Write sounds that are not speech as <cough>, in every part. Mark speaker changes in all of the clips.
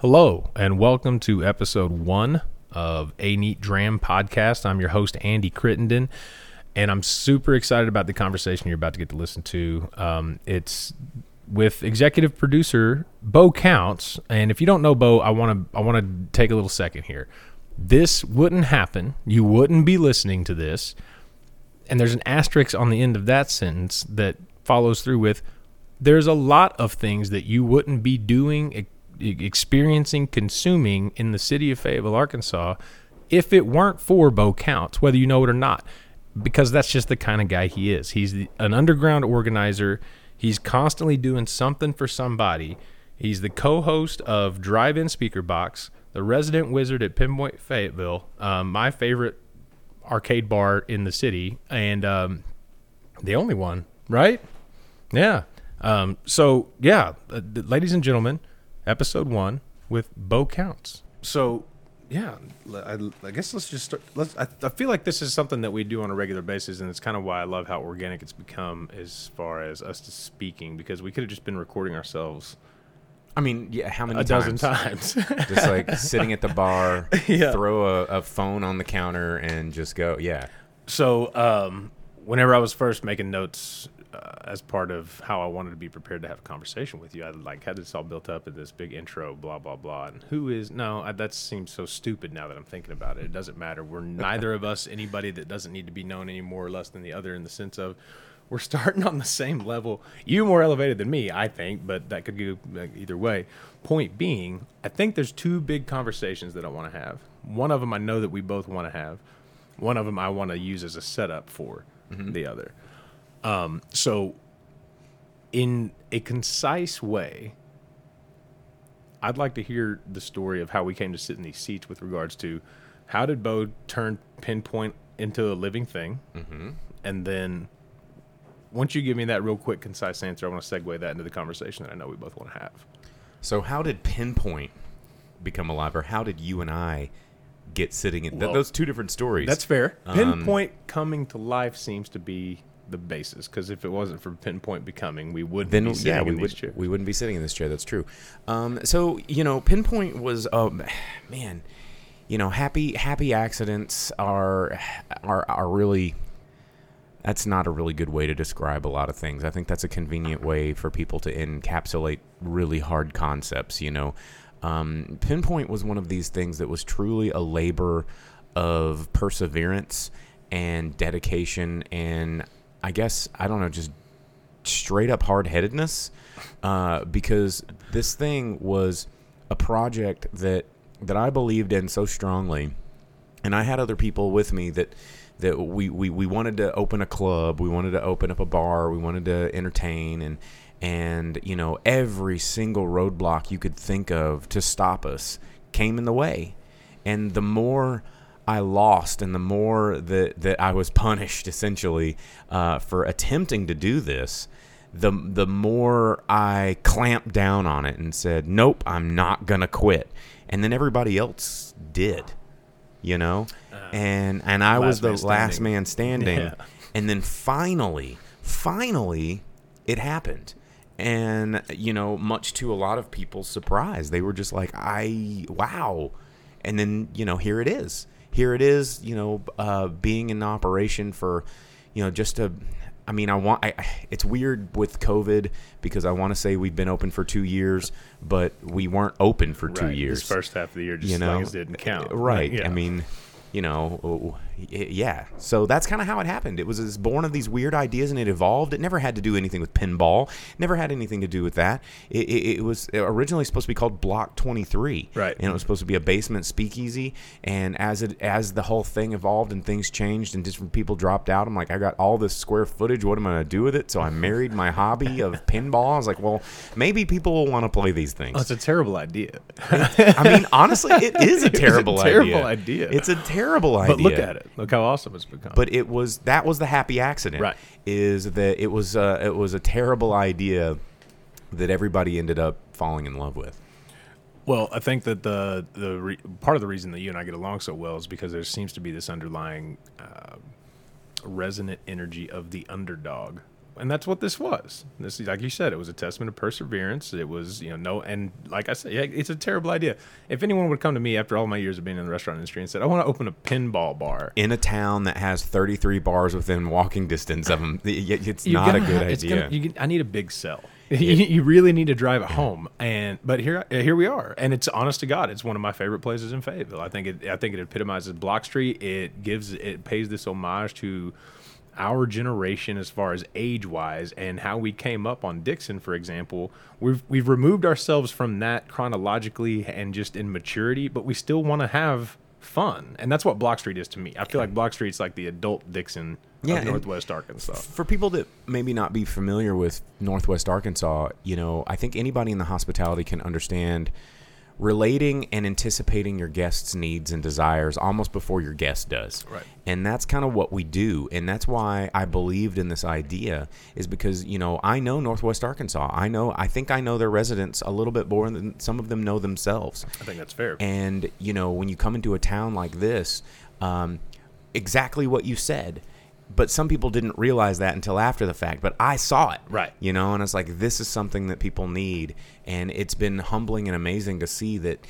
Speaker 1: Hello, and welcome to episode one of A Neat Dram podcast. I'm your host, Andy Crittenden, and I'm super excited about the conversation you're about to get to listen to. Um, it's with executive producer Bo Counts, and if you don't know Bo, I want to I want to take a little second here. This wouldn't happen. You wouldn't be listening to this, and there's an asterisk on the end of that sentence that follows through with. There's a lot of things that you wouldn't be doing experiencing, consuming in the city of Fayetteville, Arkansas, if it weren't for Bo Counts, whether you know it or not, because that's just the kind of guy he is. He's the, an underground organizer. He's constantly doing something for somebody. He's the co-host of Drive-In Speaker Box, the resident wizard at Pinpoint Fayetteville, um, my favorite arcade bar in the city, and um, the only one, right? Yeah. Um, so yeah, uh, ladies and gentlemen, episode one with Bo Counts. So, yeah, I, I guess let's just start. Let's. I, I, feel like this is something that we do on a regular basis, and it's kind of why I love how organic it's become as far as us to speaking, because we could have just been recording ourselves.
Speaker 2: I mean, yeah, how many
Speaker 1: a
Speaker 2: times?
Speaker 1: dozen times? <laughs>
Speaker 2: just like sitting at the bar, <laughs> yeah. throw a, a, phone on the counter, and just go. Yeah.
Speaker 1: So, um, whenever I was first making notes uh, as part of how I wanted to be prepared to have a conversation with you. I like had this all built up in this big intro, blah blah blah. And who is no? I, that seems so stupid now that I'm thinking about it. It doesn't matter. We're <laughs> neither of us anybody that doesn't need to be known any more or less than the other in the sense of we're <laughs> starting on the same level. You more elevated than me, I think, but that could go either way. Point being, I think there's two big conversations that I want to have. One of them I know that we both want to have. One of them I want to use as a setup for mm-hmm. the other. Um, so, in a concise way, I'd like to hear the story of how we came to sit in these seats with regards to how did Bo turn Pinpoint into a living thing, mm-hmm. and then once you give me that real quick, concise answer, I want to segue that into the conversation that I know we both want to have.
Speaker 2: So, how did Pinpoint become alive, or how did you and I get sitting in well, those two different stories?
Speaker 1: That's fair. Um, Pinpoint um, coming to life seems to be the basis because if it wasn't for pinpoint becoming, we wouldn't then, be sitting yeah, we
Speaker 2: in
Speaker 1: would, chairs.
Speaker 2: We wouldn't be sitting in this chair. That's true. Um, so you know, pinpoint was um, <sighs> man, you know, happy happy accidents are are are really. That's not a really good way to describe a lot of things. I think that's a convenient way for people to encapsulate really hard concepts. You know, um, pinpoint was one of these things that was truly a labor of perseverance and dedication and I guess I don't know, just straight up hard headedness, uh, because this thing was a project that that I believed in so strongly, and I had other people with me that that we, we, we wanted to open a club, we wanted to open up a bar, we wanted to entertain, and and you know every single roadblock you could think of to stop us came in the way, and the more I lost and the more that, that I was punished essentially uh, for attempting to do this, the the more I clamped down on it and said, "Nope, I'm not gonna quit." And then everybody else did, you know, uh, and and I was the last man standing. Yeah. And then finally, finally, it happened. And you know, much to a lot of people's surprise, they were just like, "I wow!" And then you know, here it is here it is, you know, uh, being in operation for, you know, just a. I mean, I want. I, it's weird with COVID because I want to say we've been open for two years, but we weren't open for two
Speaker 1: right.
Speaker 2: years.
Speaker 1: This first half of the year, just you know, didn't count.
Speaker 2: Right. Yeah. I mean, you know, yeah. So that's kind of how it happened. It was born of these weird ideas and it evolved. It never had to do anything with pinball. Never had anything to do with that. It, it, it, was originally supposed to be called Block 23.
Speaker 1: Right.
Speaker 2: And it was supposed to be a basement speakeasy. And as it as the whole thing evolved and things changed and different people dropped out, I'm like, I got all this square footage. What am I going to do with it? So I <laughs> married my hobby of pinball. I was like, well, maybe people will want to play these things.
Speaker 1: Oh, it's a terrible idea.
Speaker 2: I mean, honestly, it is a <laughs> terrible,
Speaker 1: a terrible
Speaker 2: idea.
Speaker 1: idea.
Speaker 2: It's a terrible idea.
Speaker 1: But look at it. Look how awesome it's become.
Speaker 2: But it was that was the happy accident.
Speaker 1: Right.
Speaker 2: Is that it was uh, it was a terrible idea that everybody ended up falling in love with.
Speaker 1: Well, I think that the the re- part of the reason that you and I get along so well is because there seems to be this underlying uh, resonant energy of the underdog and that's what this was. This, like you said, it was a testament of perseverance. It was, you know, no, and like I said, yeah, it's a terrible idea. If anyone would come to me after all my years of being in the restaurant industry and said, "I want to open a pinball bar,"
Speaker 2: in a town that has 33 bars within walking distance of them, it's
Speaker 1: You're
Speaker 2: not a
Speaker 1: gonna
Speaker 2: good
Speaker 1: ha- it's
Speaker 2: idea.
Speaker 1: gonna- you I need a big sell. <laughs> you, you really need to drive it home, and but here uh, here we are, and it's honest to God, it's one of my favorite places in Fayetteville. I think it I think it epitomizes Block Street. It gives it pays this homage to our generation as far as age wise and how we came up on Dickson, for example. We've we've removed ourselves from that chronologically and just in maturity, but we still want to have fun, and that's what Block Street is to me. I feel like Block Street's like the adult Dickson
Speaker 2: Yeah,
Speaker 1: of Northwest Arkansas.
Speaker 2: for people that maybe not be familiar with Northwest Arkansas, you know, I think anybody in the hospitality can understand relating and anticipating your guest's needs and desires almost before your guest does.
Speaker 1: Right.
Speaker 2: And that's kind of what we do. And that's why I believed in this idea is because, you know, I know Northwest Arkansas. I know I think I know their residents a little bit more than some of them know themselves.
Speaker 1: I think that's fair.
Speaker 2: And you know, when you come into a town like this, um, exactly what you said. But some people didn't realize that until after the fact. But I saw it,
Speaker 1: Right.
Speaker 2: You know, and it's like this is something that people need, and it's been humbling and amazing to see that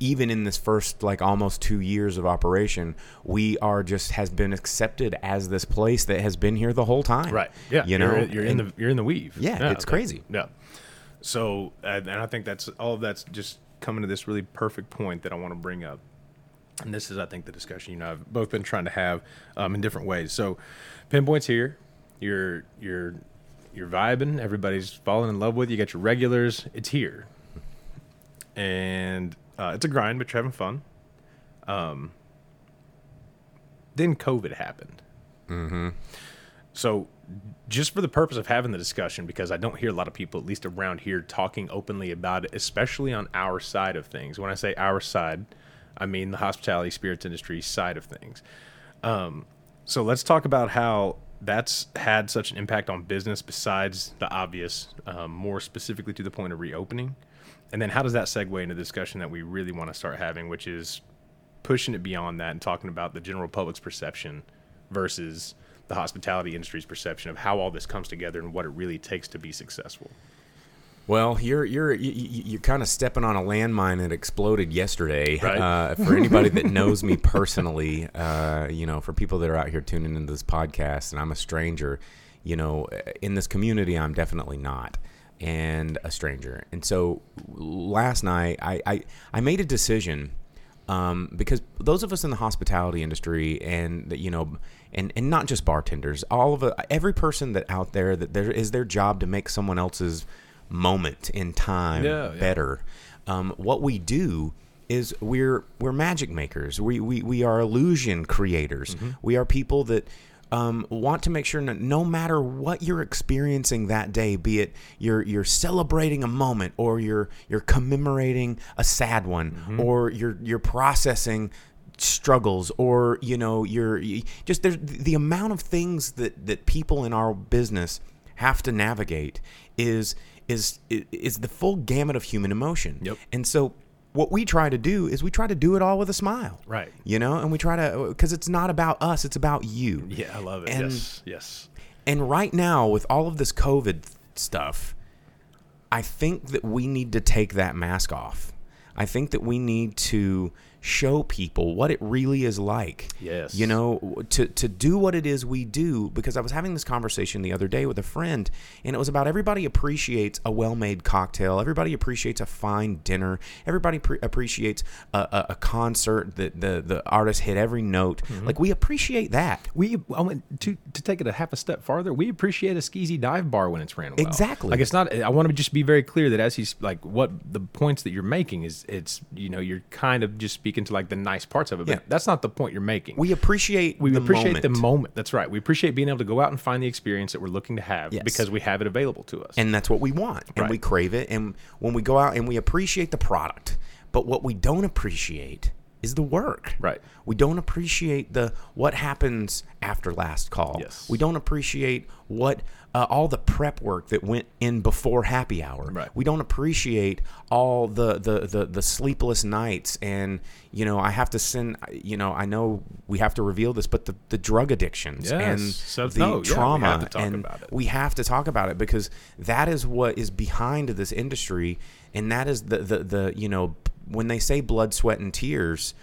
Speaker 2: even in this first like almost two years of operation, we are just has been accepted as this place that has been here the whole time,
Speaker 1: Right. Yeah.
Speaker 2: You know,
Speaker 1: you're, you're in the you're in the weave.
Speaker 2: Yeah, it's
Speaker 1: that-
Speaker 2: crazy.
Speaker 1: Yeah. So, and I think that's all of that's just coming to this really perfect point that I want to bring up. And this is, I think, the discussion you know I've both been trying to have um, in different ways. So, pinpoints here. You're you're you're vibing. Everybody's falling in love with you. You got your regulars. It's here, and uh, it's a grind, but you're having fun. Um, then COVID happened. So, just for the purpose of having the discussion, because I don't hear a lot of people, at least around here, talking openly about it, especially on our side of things. When I say our side, I mean the hospitality spirits industry side of things. Um, so let's talk about how that's had such an impact on business besides the obvious, um, more specifically to the point of reopening. And then how does that segue into the discussion that we really want to start having, which is pushing it beyond that and talking about the general public's perception versus the hospitality industry's perception of how all this comes together and what it really takes to be successful.
Speaker 2: Well, you're you're you- you- you're kind of stepping on a landmine that exploded yesterday.
Speaker 1: Right.
Speaker 2: Uh, for anybody that <laughs> knows me personally, uh, you know, for people that are out here tuning into this podcast, and I'm a stranger, you know, in this community, I'm definitely not, and a stranger. And so last night, I I, I made a decision. Um, because those of us in the hospitality industry and you know and, and not just bartenders all of it, every person that out there that there is their job to make someone else's moment in time
Speaker 1: Yeah, yeah.
Speaker 2: better um, what we do is we're we're magic makers we we, we are illusion creators
Speaker 1: Mm-hmm.
Speaker 2: we are people that um, want to make sure that no matter what you're experiencing that day, be it you're you're celebrating a moment or you're you're commemorating a sad one
Speaker 1: Mm-hmm.
Speaker 2: or you're you're processing struggles or you know you're you, just there's the amount of things that that people in our business have to navigate is is is the full gamut of human emotion
Speaker 1: Yep.
Speaker 2: and so what we try to do is we try to do it all with a smile
Speaker 1: Right.
Speaker 2: you know and we try to because it's not about us it's about you
Speaker 1: Yeah, I love it.
Speaker 2: And-
Speaker 1: yes, yes.
Speaker 2: and right now, with all of this COVID stuff, I think that we need to take that mask off. I think that we need to show people what it really is like.
Speaker 1: Yes.
Speaker 2: You know, to to do what it is we do because I was having this conversation the other day with a friend and it was about everybody appreciates a well-made cocktail, everybody appreciates a fine dinner, everybody pre- appreciates a, a, a concert that the the artist hit every note.
Speaker 1: Mm-hmm.
Speaker 2: Like we appreciate that.
Speaker 1: We I went to to take it a half a step farther. We appreciate a skeezy dive bar when it's ran well.
Speaker 2: Exactly.
Speaker 1: Like it's not. I want to just be very clear that as he's like what the points that you're making is it's you know you're kind of just speaking to like the nice parts of it, but
Speaker 2: Yeah.
Speaker 1: that's not the point you're making.
Speaker 2: We appreciate
Speaker 1: we
Speaker 2: the
Speaker 1: appreciate
Speaker 2: moment.
Speaker 1: the moment. That's right. We appreciate being able to go out and find the experience that we're looking to have
Speaker 2: Yes.
Speaker 1: because we have it available to us.
Speaker 2: and that's what we want and we crave it and when we go out and we appreciate the product but what we don't appreciate is the work.
Speaker 1: Right.
Speaker 2: We don't appreciate the what happens after last call.
Speaker 1: Yes.
Speaker 2: We don't appreciate what uh, all the prep work that went in before happy hour.
Speaker 1: Right.
Speaker 2: We don't appreciate all the, the the the sleepless nights and you know I have to send you know I know we have to reveal this but the, the drug addictions
Speaker 1: Yes.
Speaker 2: and
Speaker 1: So-
Speaker 2: the
Speaker 1: no, yeah, we
Speaker 2: trauma
Speaker 1: to talk
Speaker 2: and we have to talk about it because that is what is behind this industry and that is the the, the you know when they say blood sweat and tears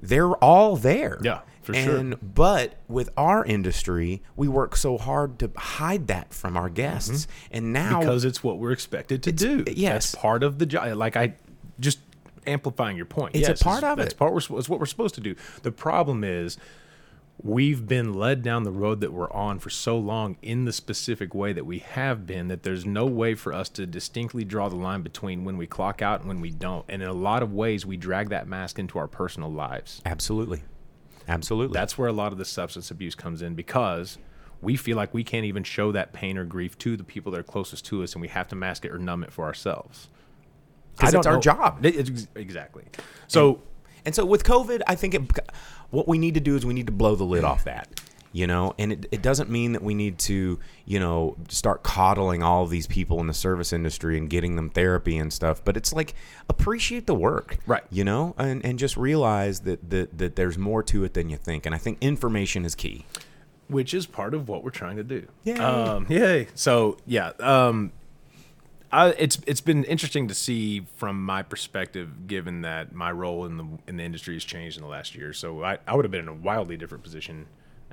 Speaker 2: they're all there
Speaker 1: Yeah, for sure.
Speaker 2: and but with our industry we work so hard to hide that from our guests and now
Speaker 1: Mm-hmm. because it's what we're expected to do.
Speaker 2: yes.
Speaker 1: that's part of the job. Like I just amplifying your point.
Speaker 2: It's a
Speaker 1: Yes,
Speaker 2: part of
Speaker 1: that's
Speaker 2: it.
Speaker 1: part. We're, it's what we're supposed to do. The problem is. We've been led down the road that we're on for so long in the specific way that we have been that there's no way for us to distinctly draw the line between when we clock out and when we don't. And in a lot of ways, we drag that mask into our personal lives.
Speaker 2: absolutely absolutely
Speaker 1: That's where a lot of the substance abuse comes in because we feel like we can't even show that pain or grief to the people that are closest to us, and we have to mask it or numb it for ourselves.
Speaker 2: because it's our
Speaker 1: know-
Speaker 2: job
Speaker 1: It- it's- exactly. So
Speaker 2: And so with COVID, I think it, what we need to do is we need to blow the lid off that. You know, and it, it doesn't mean that we need to, you know, start coddling all of these people in the service industry and getting them therapy and stuff. But it's like appreciate the work,
Speaker 1: Right.
Speaker 2: You know, and, and just realize that, that that there's more to it than you think. And I think information is key.
Speaker 1: which is part of what we're trying to do.
Speaker 2: yeah
Speaker 1: Um, yay. So yeah, um, It's it's been interesting to see from my perspective, given that my role in the in the industry has changed in the last year. So I, I would have been in a wildly different position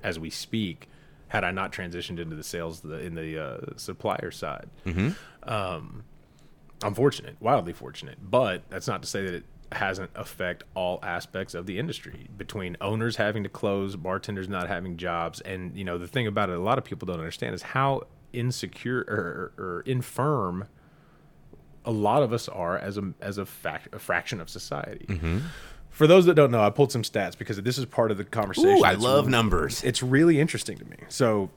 Speaker 1: as we speak had I not transitioned into the sales the, in the uh, supplier side. Um, I'm fortunate, wildly fortunate, but that's not to say that it hasn't affect all aspects of the industry between owners having to close, bartenders not having jobs, and you know the thing about it, a lot of people don't understand is how insecure or, or infirm a lot of us are as a as a, fact, a fraction of society. For those that don't know, I pulled some stats because this is part of the conversation.
Speaker 2: Ooh, I love numbers.
Speaker 1: it's really interesting to me. So,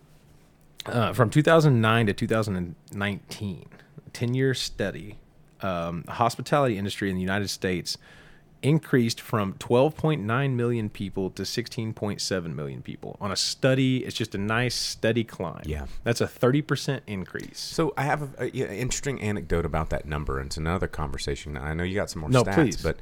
Speaker 1: uh, from 2009 to 2019, a 10 year study, um, the hospitality industry in the United States increased from 12.9 million people to 16.7 million people. On a study, it's just a nice steady climb.
Speaker 2: Yeah.
Speaker 1: That's a 30% increase.
Speaker 2: So I have an interesting anecdote about that number, and it's another conversation. I know you got some more
Speaker 1: No,
Speaker 2: stats,
Speaker 1: please.
Speaker 2: but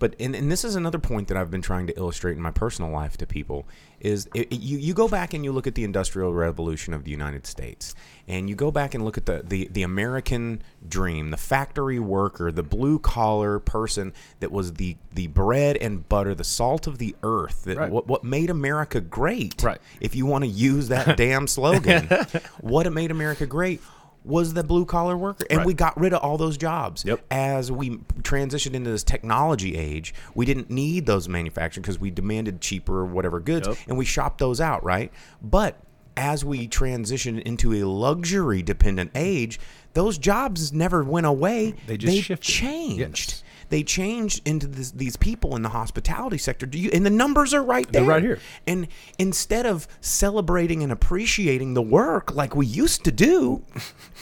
Speaker 2: but and, and this is another point that I've been trying to illustrate in my personal life to people is it, it- you you go back and you look at the industrial revolution of the United States, and you go back and look at the the, the American dream, the factory worker, the blue collar person that was the the bread and butter, the salt of the earth, that
Speaker 1: Right.
Speaker 2: what what made America great.
Speaker 1: Right.
Speaker 2: If you want to use that <laughs> damn slogan, <laughs> what made America great was the blue collar worker, and
Speaker 1: Right.
Speaker 2: we got rid of all those jobs.
Speaker 1: Yep.
Speaker 2: As we transitioned into this technology age, we didn't need those manufacturing because we demanded cheaper or whatever goods,
Speaker 1: Yep.
Speaker 2: and we shopped those out, right? But as we transitioned into a luxury dependent age, those jobs never went away.
Speaker 1: They just shifted.
Speaker 2: changed.
Speaker 1: Yes.
Speaker 2: They changed into this, these people in the hospitality sector. Do you? And the numbers are right there.
Speaker 1: They're right here.
Speaker 2: And instead of celebrating and appreciating the work like we used to do,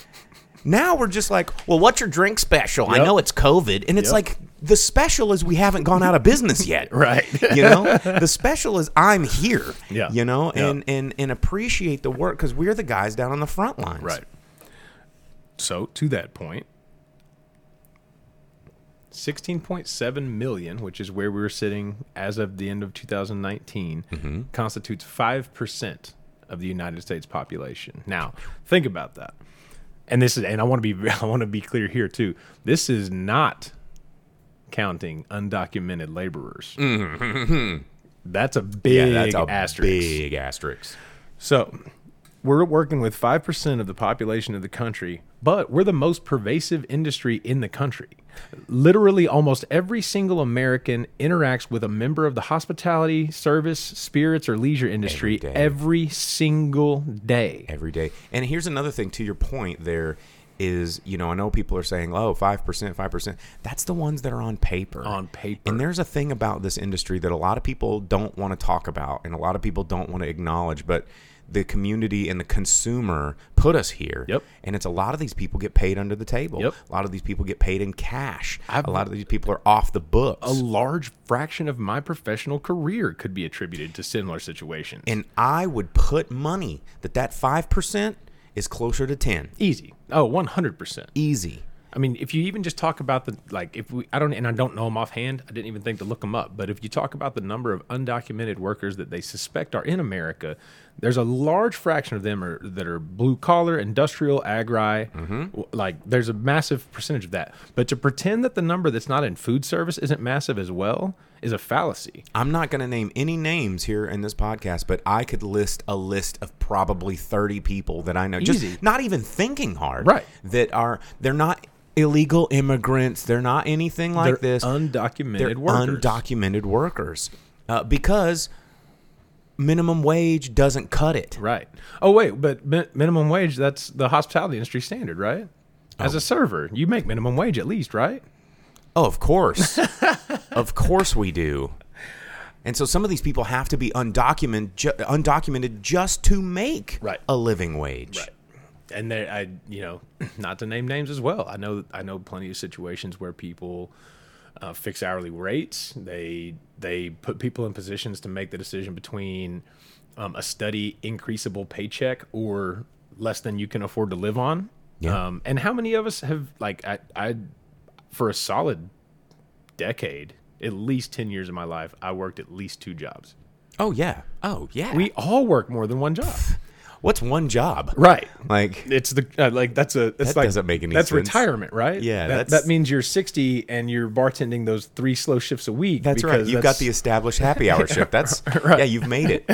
Speaker 2: <laughs> now we're just like, well, what's your drink special? I know it's COVID. And it's
Speaker 1: Yep.
Speaker 2: like, the special is we haven't gone out of business yet. <laughs>
Speaker 1: Right.
Speaker 2: you know, the special is I'm here.
Speaker 1: Yeah.
Speaker 2: You know,
Speaker 1: Yeah.
Speaker 2: and, and, and appreciate the work because we're the guys down on the front lines.
Speaker 1: Right. So to that point, 16.7 million, which is where we were sitting as of the end of 2019,
Speaker 2: Mm-hmm.
Speaker 1: constitutes 5% of the United States population. Now, think about that. And this is and I want to be <laughs> I want to be clear here too. This is not counting undocumented laborers. That's a big
Speaker 2: Mm-hmm. Yeah, that's a
Speaker 1: asterisk.
Speaker 2: big asterisk.
Speaker 1: So we're working with 5% of the population of the country, but we're the most pervasive industry in the country. Literally, almost every single American interacts with a member of the hospitality, service, spirits, or leisure industry
Speaker 2: day.
Speaker 1: every single day.
Speaker 2: every day. And here's another thing to your point there is, you know, I know people are saying, oh, 5%, 5%. That's the ones that are on paper.
Speaker 1: On paper.
Speaker 2: And there's a thing about this industry that a lot of people don't want to talk about and a lot of people don't want to acknowledge, but the community and the consumer put us here.
Speaker 1: Yep.
Speaker 2: And it's a lot of these people get paid under the table.
Speaker 1: Yep.
Speaker 2: A lot of these people get paid in cash.
Speaker 1: I've-
Speaker 2: a lot of these people are off the books.
Speaker 1: a large fraction of my professional career could be attributed to similar situations.
Speaker 2: and I would put money that that 5% is closer to 10.
Speaker 1: Easy. Oh, 100%.
Speaker 2: Easy.
Speaker 1: I mean, if you even just talk about the like, if we, I don't, and I don't know them offhand. I didn't even think to look them up. But if you talk about the number of undocumented workers that they suspect are in America, there's a large fraction of them are that are blue collar, industrial, agri. Mm-hmm. W- Like, there's a massive percentage of that. But to pretend that the number that's not in food service isn't massive as well is a fallacy.
Speaker 2: I'm not going to name any names here in this podcast, but I could list a list of probably 30 people that I know.
Speaker 1: Easy.
Speaker 2: Just not even thinking hard.
Speaker 1: Right.
Speaker 2: That are, they're not illegal immigrants. They're not anything like
Speaker 1: They're
Speaker 2: this.
Speaker 1: undocumented
Speaker 2: they're
Speaker 1: workers.
Speaker 2: undocumented workers. Uh, because minimum wage doesn't cut it.
Speaker 1: Right. Oh wait, but mi- minimum wage that's the hospitality industry standard, right? As a server, you make minimum wage at least, right?
Speaker 2: Oh, of course. <laughs> of course we do. And so some of these people have to be undocumented, ju- undocumented just to make
Speaker 1: Right.
Speaker 2: a living wage.
Speaker 1: Right. And there, I, you know, <clears throat> not to name names as well. I know, I know plenty of situations where people uh, fix hourly rates. They they put people in positions to make the decision between um, a steady, increasable paycheck or less than you can afford to live on.
Speaker 2: Yeah.
Speaker 1: Um, and how many of us have like I, I, for a solid decade, at least ten years of my life, I worked at least two jobs.
Speaker 2: Oh yeah. Oh yeah.
Speaker 1: We all work more than one job. <laughs>
Speaker 2: What's one job?
Speaker 1: Right.
Speaker 2: Like
Speaker 1: It's the uh, like that's a that's
Speaker 2: That
Speaker 1: like
Speaker 2: doesn't make any
Speaker 1: that's
Speaker 2: sense.
Speaker 1: retirement, right?
Speaker 2: Yeah,
Speaker 1: that,
Speaker 2: that's-
Speaker 1: that means you're 60 and you're bartending those three slow shifts a week.
Speaker 2: that's right. You've got the established happy hour <laughs> shift. That's <laughs> right. yeah. You've made it.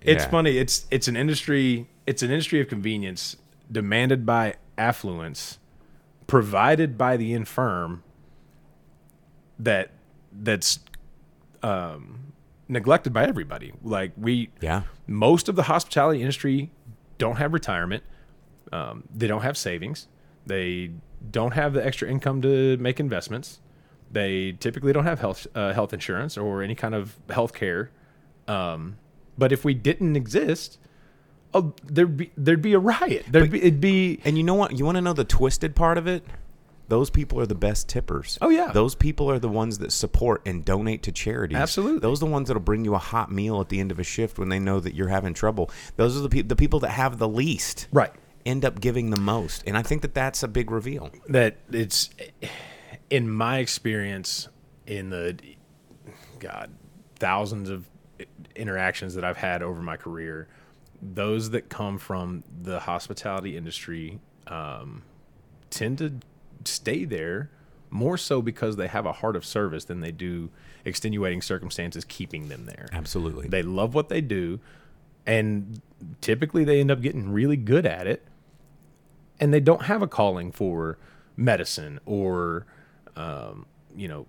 Speaker 1: It's
Speaker 2: yeah.
Speaker 1: funny. It's it's an industry. It's an industry of convenience demanded by affluence, provided by the infirm. That that's um, neglected by everybody. Like we,
Speaker 2: Yeah.
Speaker 1: most of the hospitality industry don't have retirement. Um, they don't have savings. They don't have the extra income to make investments. They typically don't have health uh, health insurance or any kind of health care. Um, but if we didn't exist, oh, there'd be there'd be a riot. There'd be it'd be
Speaker 2: And you know what? You want to know the twisted part of it? Those people are the best tippers.
Speaker 1: Oh, yeah.
Speaker 2: Those people are the ones that support and donate to charities.
Speaker 1: Absolutely.
Speaker 2: Those are the ones that'll bring you a hot meal at the end of a shift when they know that you're having trouble. Those are the people the people that have the least.
Speaker 1: right.
Speaker 2: End up giving the most. And I think that that's a big reveal.
Speaker 1: that it's in my experience in the god thousands of interactions that I've had over my career those that come from the hospitality industry um, tend to stay there more so because they have a heart of service than they do extenuating circumstances keeping them there
Speaker 2: Absolutely.
Speaker 1: they love what they do and typically they end up getting really good at it and they don't have a calling for medicine or um, you know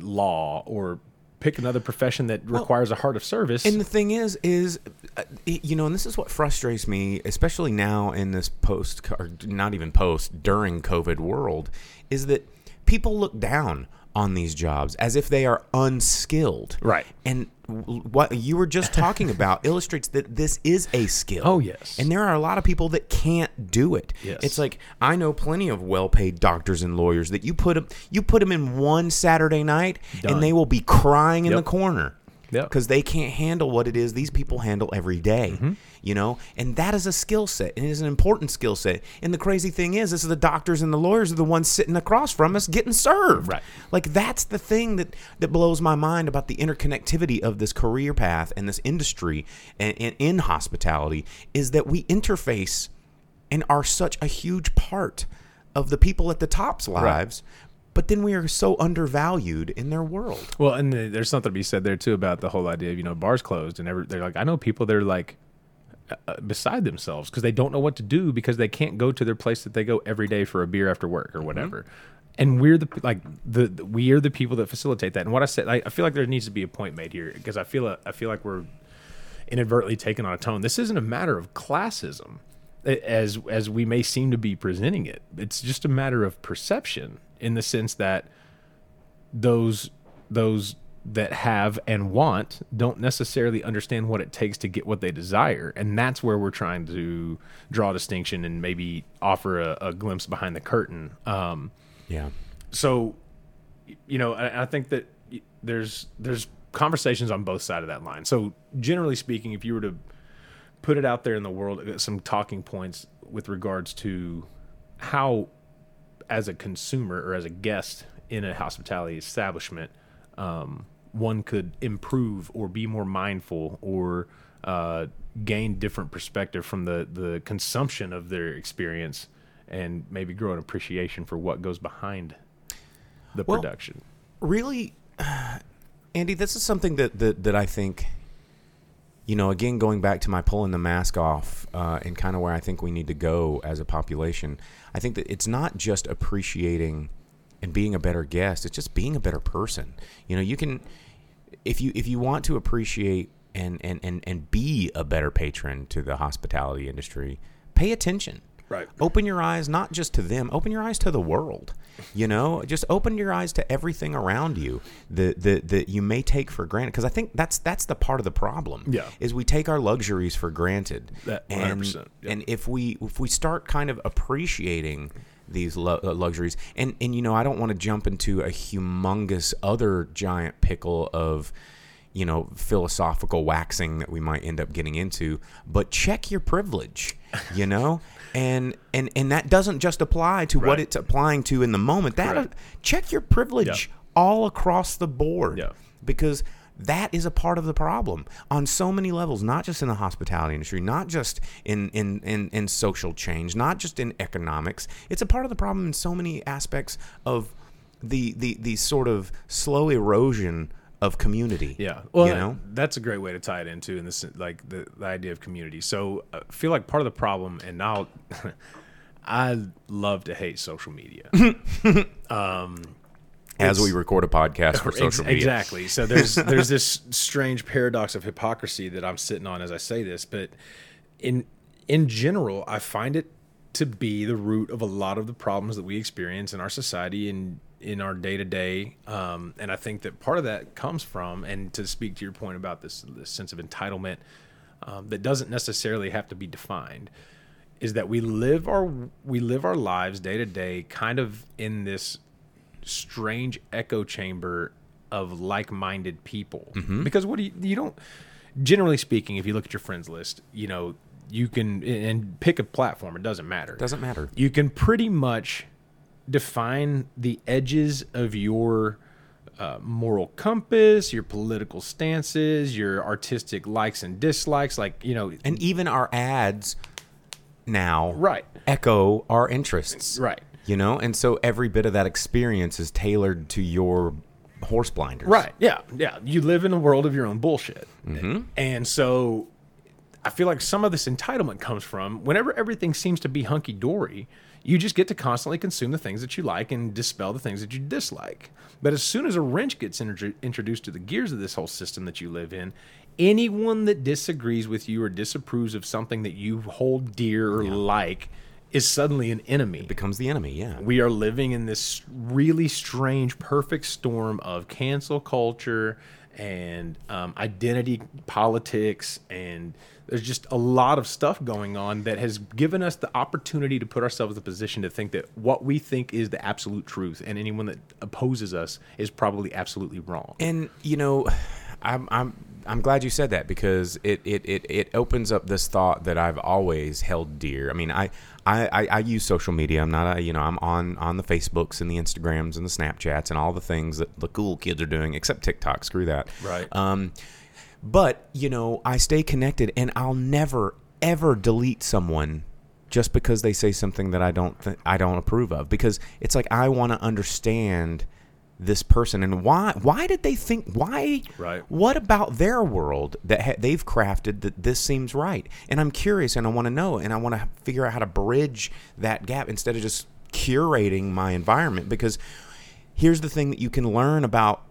Speaker 1: law or pick another profession that requires a heart of service
Speaker 2: And the thing is, is uh, you know, and this is what frustrates me, especially now in this post, or not even post, during COVID world, is that people look down on these jobs as if they are unskilled.
Speaker 1: Right.
Speaker 2: And what you were just talking <laughs> about illustrates that this is a skill.
Speaker 1: Oh, yes.
Speaker 2: And there are a lot of people that can't do it.
Speaker 1: Yes.
Speaker 2: It's like I know plenty of well-paid doctors and lawyers that you put them you put them in one Saturday night
Speaker 1: Done.
Speaker 2: and they will be crying in the corner Because they can't handle what it is these people handle every day,
Speaker 1: Mm-hmm.
Speaker 2: you know? And that is a skill set and it is an important skill set. And the crazy thing is this is the doctors and the lawyers are the ones sitting across from us getting served.
Speaker 1: Right.
Speaker 2: like that's the thing that that blows my mind about the interconnectivity of this career path and this industry and, and in hospitality is that we interface and are such a huge part of the people at the top's lives but then we are so undervalued in their world
Speaker 1: well and the- there's something to be said there too about the whole idea of you know bars closed and every, they're like i know people that are like uh, uh beside themselves because they don't know what to do because they can't go to their place that they go every day for a beer after work or mm-hmm. whatever. And we're the like the, the we are the people that facilitate that. And what I said, I, I feel like there needs to be a point made here because I feel uh, I feel like we're inadvertently taking on a tone. This isn't a matter of classism. As as we may seem to be presenting it. It's just a matter of perception in the sense that those those that have and want don't necessarily understand what it takes to get what they desire and that's where we're trying to draw a distinction and maybe offer a, a glimpse behind the curtain um,
Speaker 2: Yeah.
Speaker 1: so you know I, I think that there's there's conversations on both sides of that line so generally speaking if you were to put it out there in the world uh, some talking points with regards to how as a consumer or as a guest in a hospitality establishment um, one could improve or be more mindful or uh, gain different perspective from the the consumption of their experience and maybe grow an appreciation for what goes behind the
Speaker 2: Well,
Speaker 1: production.
Speaker 2: really <sighs> andy this is something that, that that i think you know again going back to my pulling the mask off uh, and kind of where i think we need to go as a population i think that it's not just appreciating and being a better guest it's just being a better person. You know you can if you if you want to appreciate and and and, and be a better patron to the hospitality industry pay attention
Speaker 1: Right.
Speaker 2: open your eyes not just to them open your eyes to the world you know just open your eyes to everything around you that that, that you may take for granted because i think that's that's the part of the problem
Speaker 1: Yeah.
Speaker 2: is we take our luxuries for granted
Speaker 1: That-
Speaker 2: and
Speaker 1: 100%, yeah.
Speaker 2: and if we if we start kind of appreciating these uh, luxuries and and you know i don't want to jump into a humongous other giant pickle of you know philosophical waxing that we might end up getting into but check your privilege you know and and and that doesn't just apply to what it's applying to in the moment that
Speaker 1: Correct.
Speaker 2: check your privilege all across the board
Speaker 1: Yeah.
Speaker 2: because that is a part of the problem on so many levels not just in the hospitality industry not just in, in, in, in social change not just in economics it's a part of the problem in so many aspects of the, the, the sort of slow erosion of community
Speaker 1: Yeah. Well,
Speaker 2: you know
Speaker 1: that's a great way to tie it into in this like the, the idea of community. So uh, I feel like part of the problem, and now <laughs> I love to hate social media. <laughs>
Speaker 2: Um, as we record a podcast for <laughs> social media
Speaker 1: Exactly. So there's there's this strange paradox of hypocrisy that I'm sitting on as I say this, but in in general, I find it to be the root of a lot of the problems that we experience in our society and in our day to day. And I think that part of that comes from, and to speak to your point about this, this sense of entitlement um, that doesn't necessarily have to be defined, is that we live our we live our lives day to day kind of in this strange echo chamber of like-minded people. Because what do you you don't generally speaking if you look at your friends list you know you can and pick a platform it doesn't matter.
Speaker 2: It doesn't matter.
Speaker 1: You can pretty much define the edges of your uh, moral compass, your political stances, your artistic likes and dislikes. Like, you know,
Speaker 2: and even our ads now
Speaker 1: right,
Speaker 2: echo our interests
Speaker 1: right.
Speaker 2: you know and so every bit of that experience is tailored to your horse blinders
Speaker 1: Right. Yeah. Yeah. You live in a world of your own bullshit. And so I feel like some of this entitlement comes from whenever everything seems to be hunky dory, you just get to constantly consume the things that you like and dispel the things that you dislike. But as soon as a wrench gets intro- introduced to the gears of this whole system that you live in, anyone that disagrees with you or disapproves of something that you hold dear or like is suddenly an enemy.
Speaker 2: Becomes the enemy yeah.
Speaker 1: We are living in this really strange perfect storm of cancel culture and um, identity politics and there's just a lot of stuff going on that has given us the opportunity to put ourselves in the position to think that what we think is the absolute truth and anyone that opposes us is probably absolutely wrong
Speaker 2: And you know, I'm I'm I'm glad you said that because it it, it, it opens up this thought that I've always held dear. I mean, I, I, I, I use social media. I'm not a you know I'm on on the Facebooks and the Instagrams and the Snapchats and all the things that the cool kids are doing, except TikTok. Screw that.
Speaker 1: Right.
Speaker 2: Um, but you know, I stay connected, and I'll never ever delete someone just because they say something that I don't th- I don't approve of. Because it's like I want to understand this person and why why did they think why
Speaker 1: Right.
Speaker 2: what about their world that ha- they've crafted that this seems right? And I'm curious and I want to know and I want to figure out how to bridge that gap instead of just curating my environment. Because here's the thing that you can learn about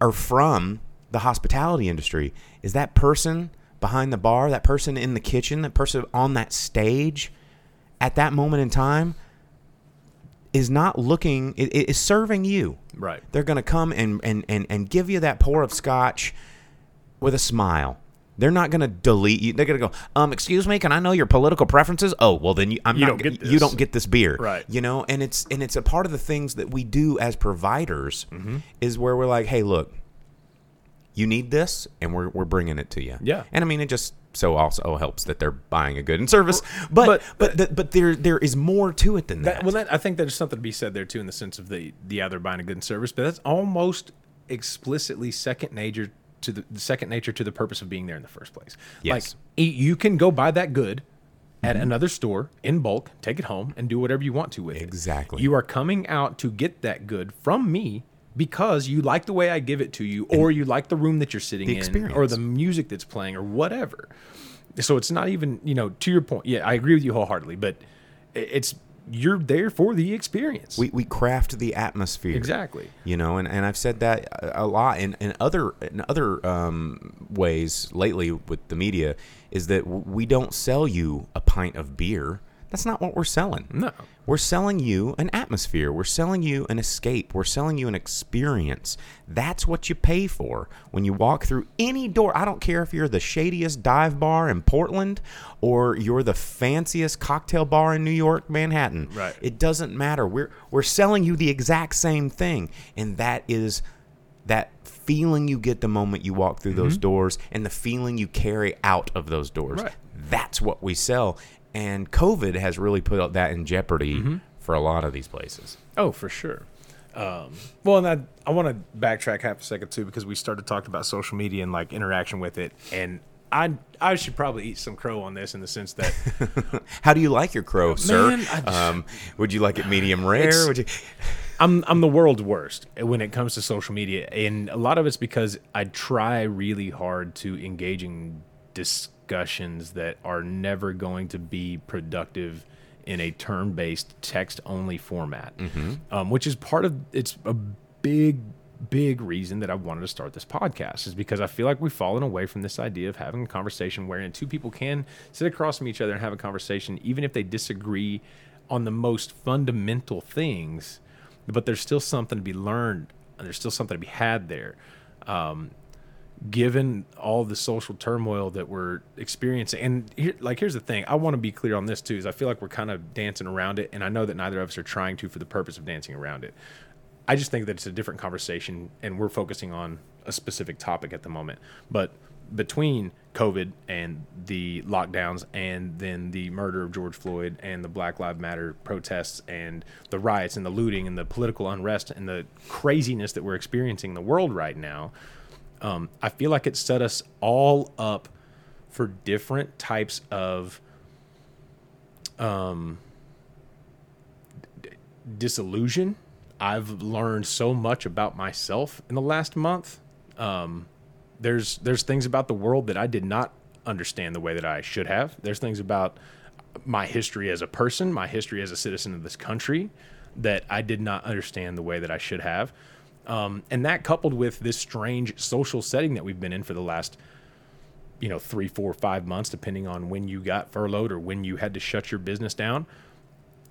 Speaker 2: or from the hospitality industry is that person behind the bar, that person in the kitchen, that person on that stage, at that moment in time is not looking it, is serving you
Speaker 1: Right.
Speaker 2: they're going to come and, and, and, and give you that pour of scotch with a smile they're not going to delete you they're going to go um excuse me can i know your political preferences oh well then you, I'm
Speaker 1: You
Speaker 2: not,
Speaker 1: don't get this.
Speaker 2: you don't get this beer
Speaker 1: Right.
Speaker 2: you know and it's and it's a part of the things that we do as providers
Speaker 1: Mm-hmm.
Speaker 2: is where we're like hey look you need this and we're, we're bringing it to you
Speaker 1: Yeah.
Speaker 2: and i mean it just so also helps that they're buying a good and service but
Speaker 1: but-
Speaker 2: but but, there there is more to it than that,
Speaker 1: That, well, that, I think there's something to be said there too, in the sense of the the other buying a good and service, but that's almost explicitly second nature to the, the second nature to the purpose of being there in the first place.
Speaker 2: Yes.
Speaker 1: Like you can go buy that good at mm-hmm. another store in bulk, take it home, and do whatever you want to with it.
Speaker 2: Exactly.
Speaker 1: You are coming out to get that good from me. Because you like the way I give it to you, or you like the room that you're sitting
Speaker 2: The
Speaker 1: in, or the music that's playing, or whatever. So it's not even, you know, to your point. Yeah, I agree with you wholeheartedly, but it's you're there for the experience.
Speaker 2: we, we craft the atmosphere
Speaker 1: exactly.
Speaker 2: you know and, and i've said that a a lot in, in other in other um, ways lately with the media is that we don't sell you a pint of beer that's not what we're selling
Speaker 1: No.
Speaker 2: We're selling you an atmosphere we're selling you an escape we're selling you an experience that's what you pay for when you walk through any door i don't care if you're the shadiest dive bar in portland or you're the fanciest cocktail bar in new york manhattan
Speaker 1: Right.
Speaker 2: it doesn't matter. We're we're selling you the exact same thing, and that is that feeling you get the moment you walk through those mm-hmm. doors, and the feeling you carry out of those doors.
Speaker 1: Right.
Speaker 2: That's what we sell, and COVID has really put that in jeopardy for a lot of these places.
Speaker 1: Oh, for sure. Um, well, and I, I want to backtrack half a second too because we started talking about social media and like interaction with it, and I I should probably eat some crow on this in the sense that <laughs>
Speaker 2: How do you like your crow, sir?
Speaker 1: Man, I
Speaker 2: um, would you like it medium <sighs> rare? Would you? <laughs>
Speaker 1: I'm I'm the world's worst when it comes to social media, and a lot of it's because I try really hard to engage in discussions that are never going to be productive in a turn-based text-only format, um, which is part of it's a big big reason that I wanted to start this podcast is because I feel like we've fallen away from this idea of having a conversation wherein two people can sit across from each other and have a conversation, even if they disagree on the most fundamental things, but there's still something to be learned. and There's still something to be had there. Um, given all the social turmoil that we're experiencing, and here, like here's the thing, I want to be clear on this too. Is I feel like we're kind of dancing around it, and I know that neither of us are trying to for the purpose of dancing around it. I just think that it's a different conversation, and we're focusing on a specific topic at the moment. But between COVID and the lockdowns, and then the murder of George Floyd, and the Black Lives Matter protests, and the riots, and the looting, and the political unrest, and the craziness that we're experiencing in the world right now, um, I feel like it set us all up for different types of disillusion. I've learned so much about myself in the last month. Um, there's there's things about the world that I did not understand the way that I should have. There's things about my history as a person, my history as a citizen of this country, that I did not understand the way that I should have. Um, and that coupled with this strange social setting that we've been in for the last you know three four five months depending on when you got furloughed or when you had to shut your business down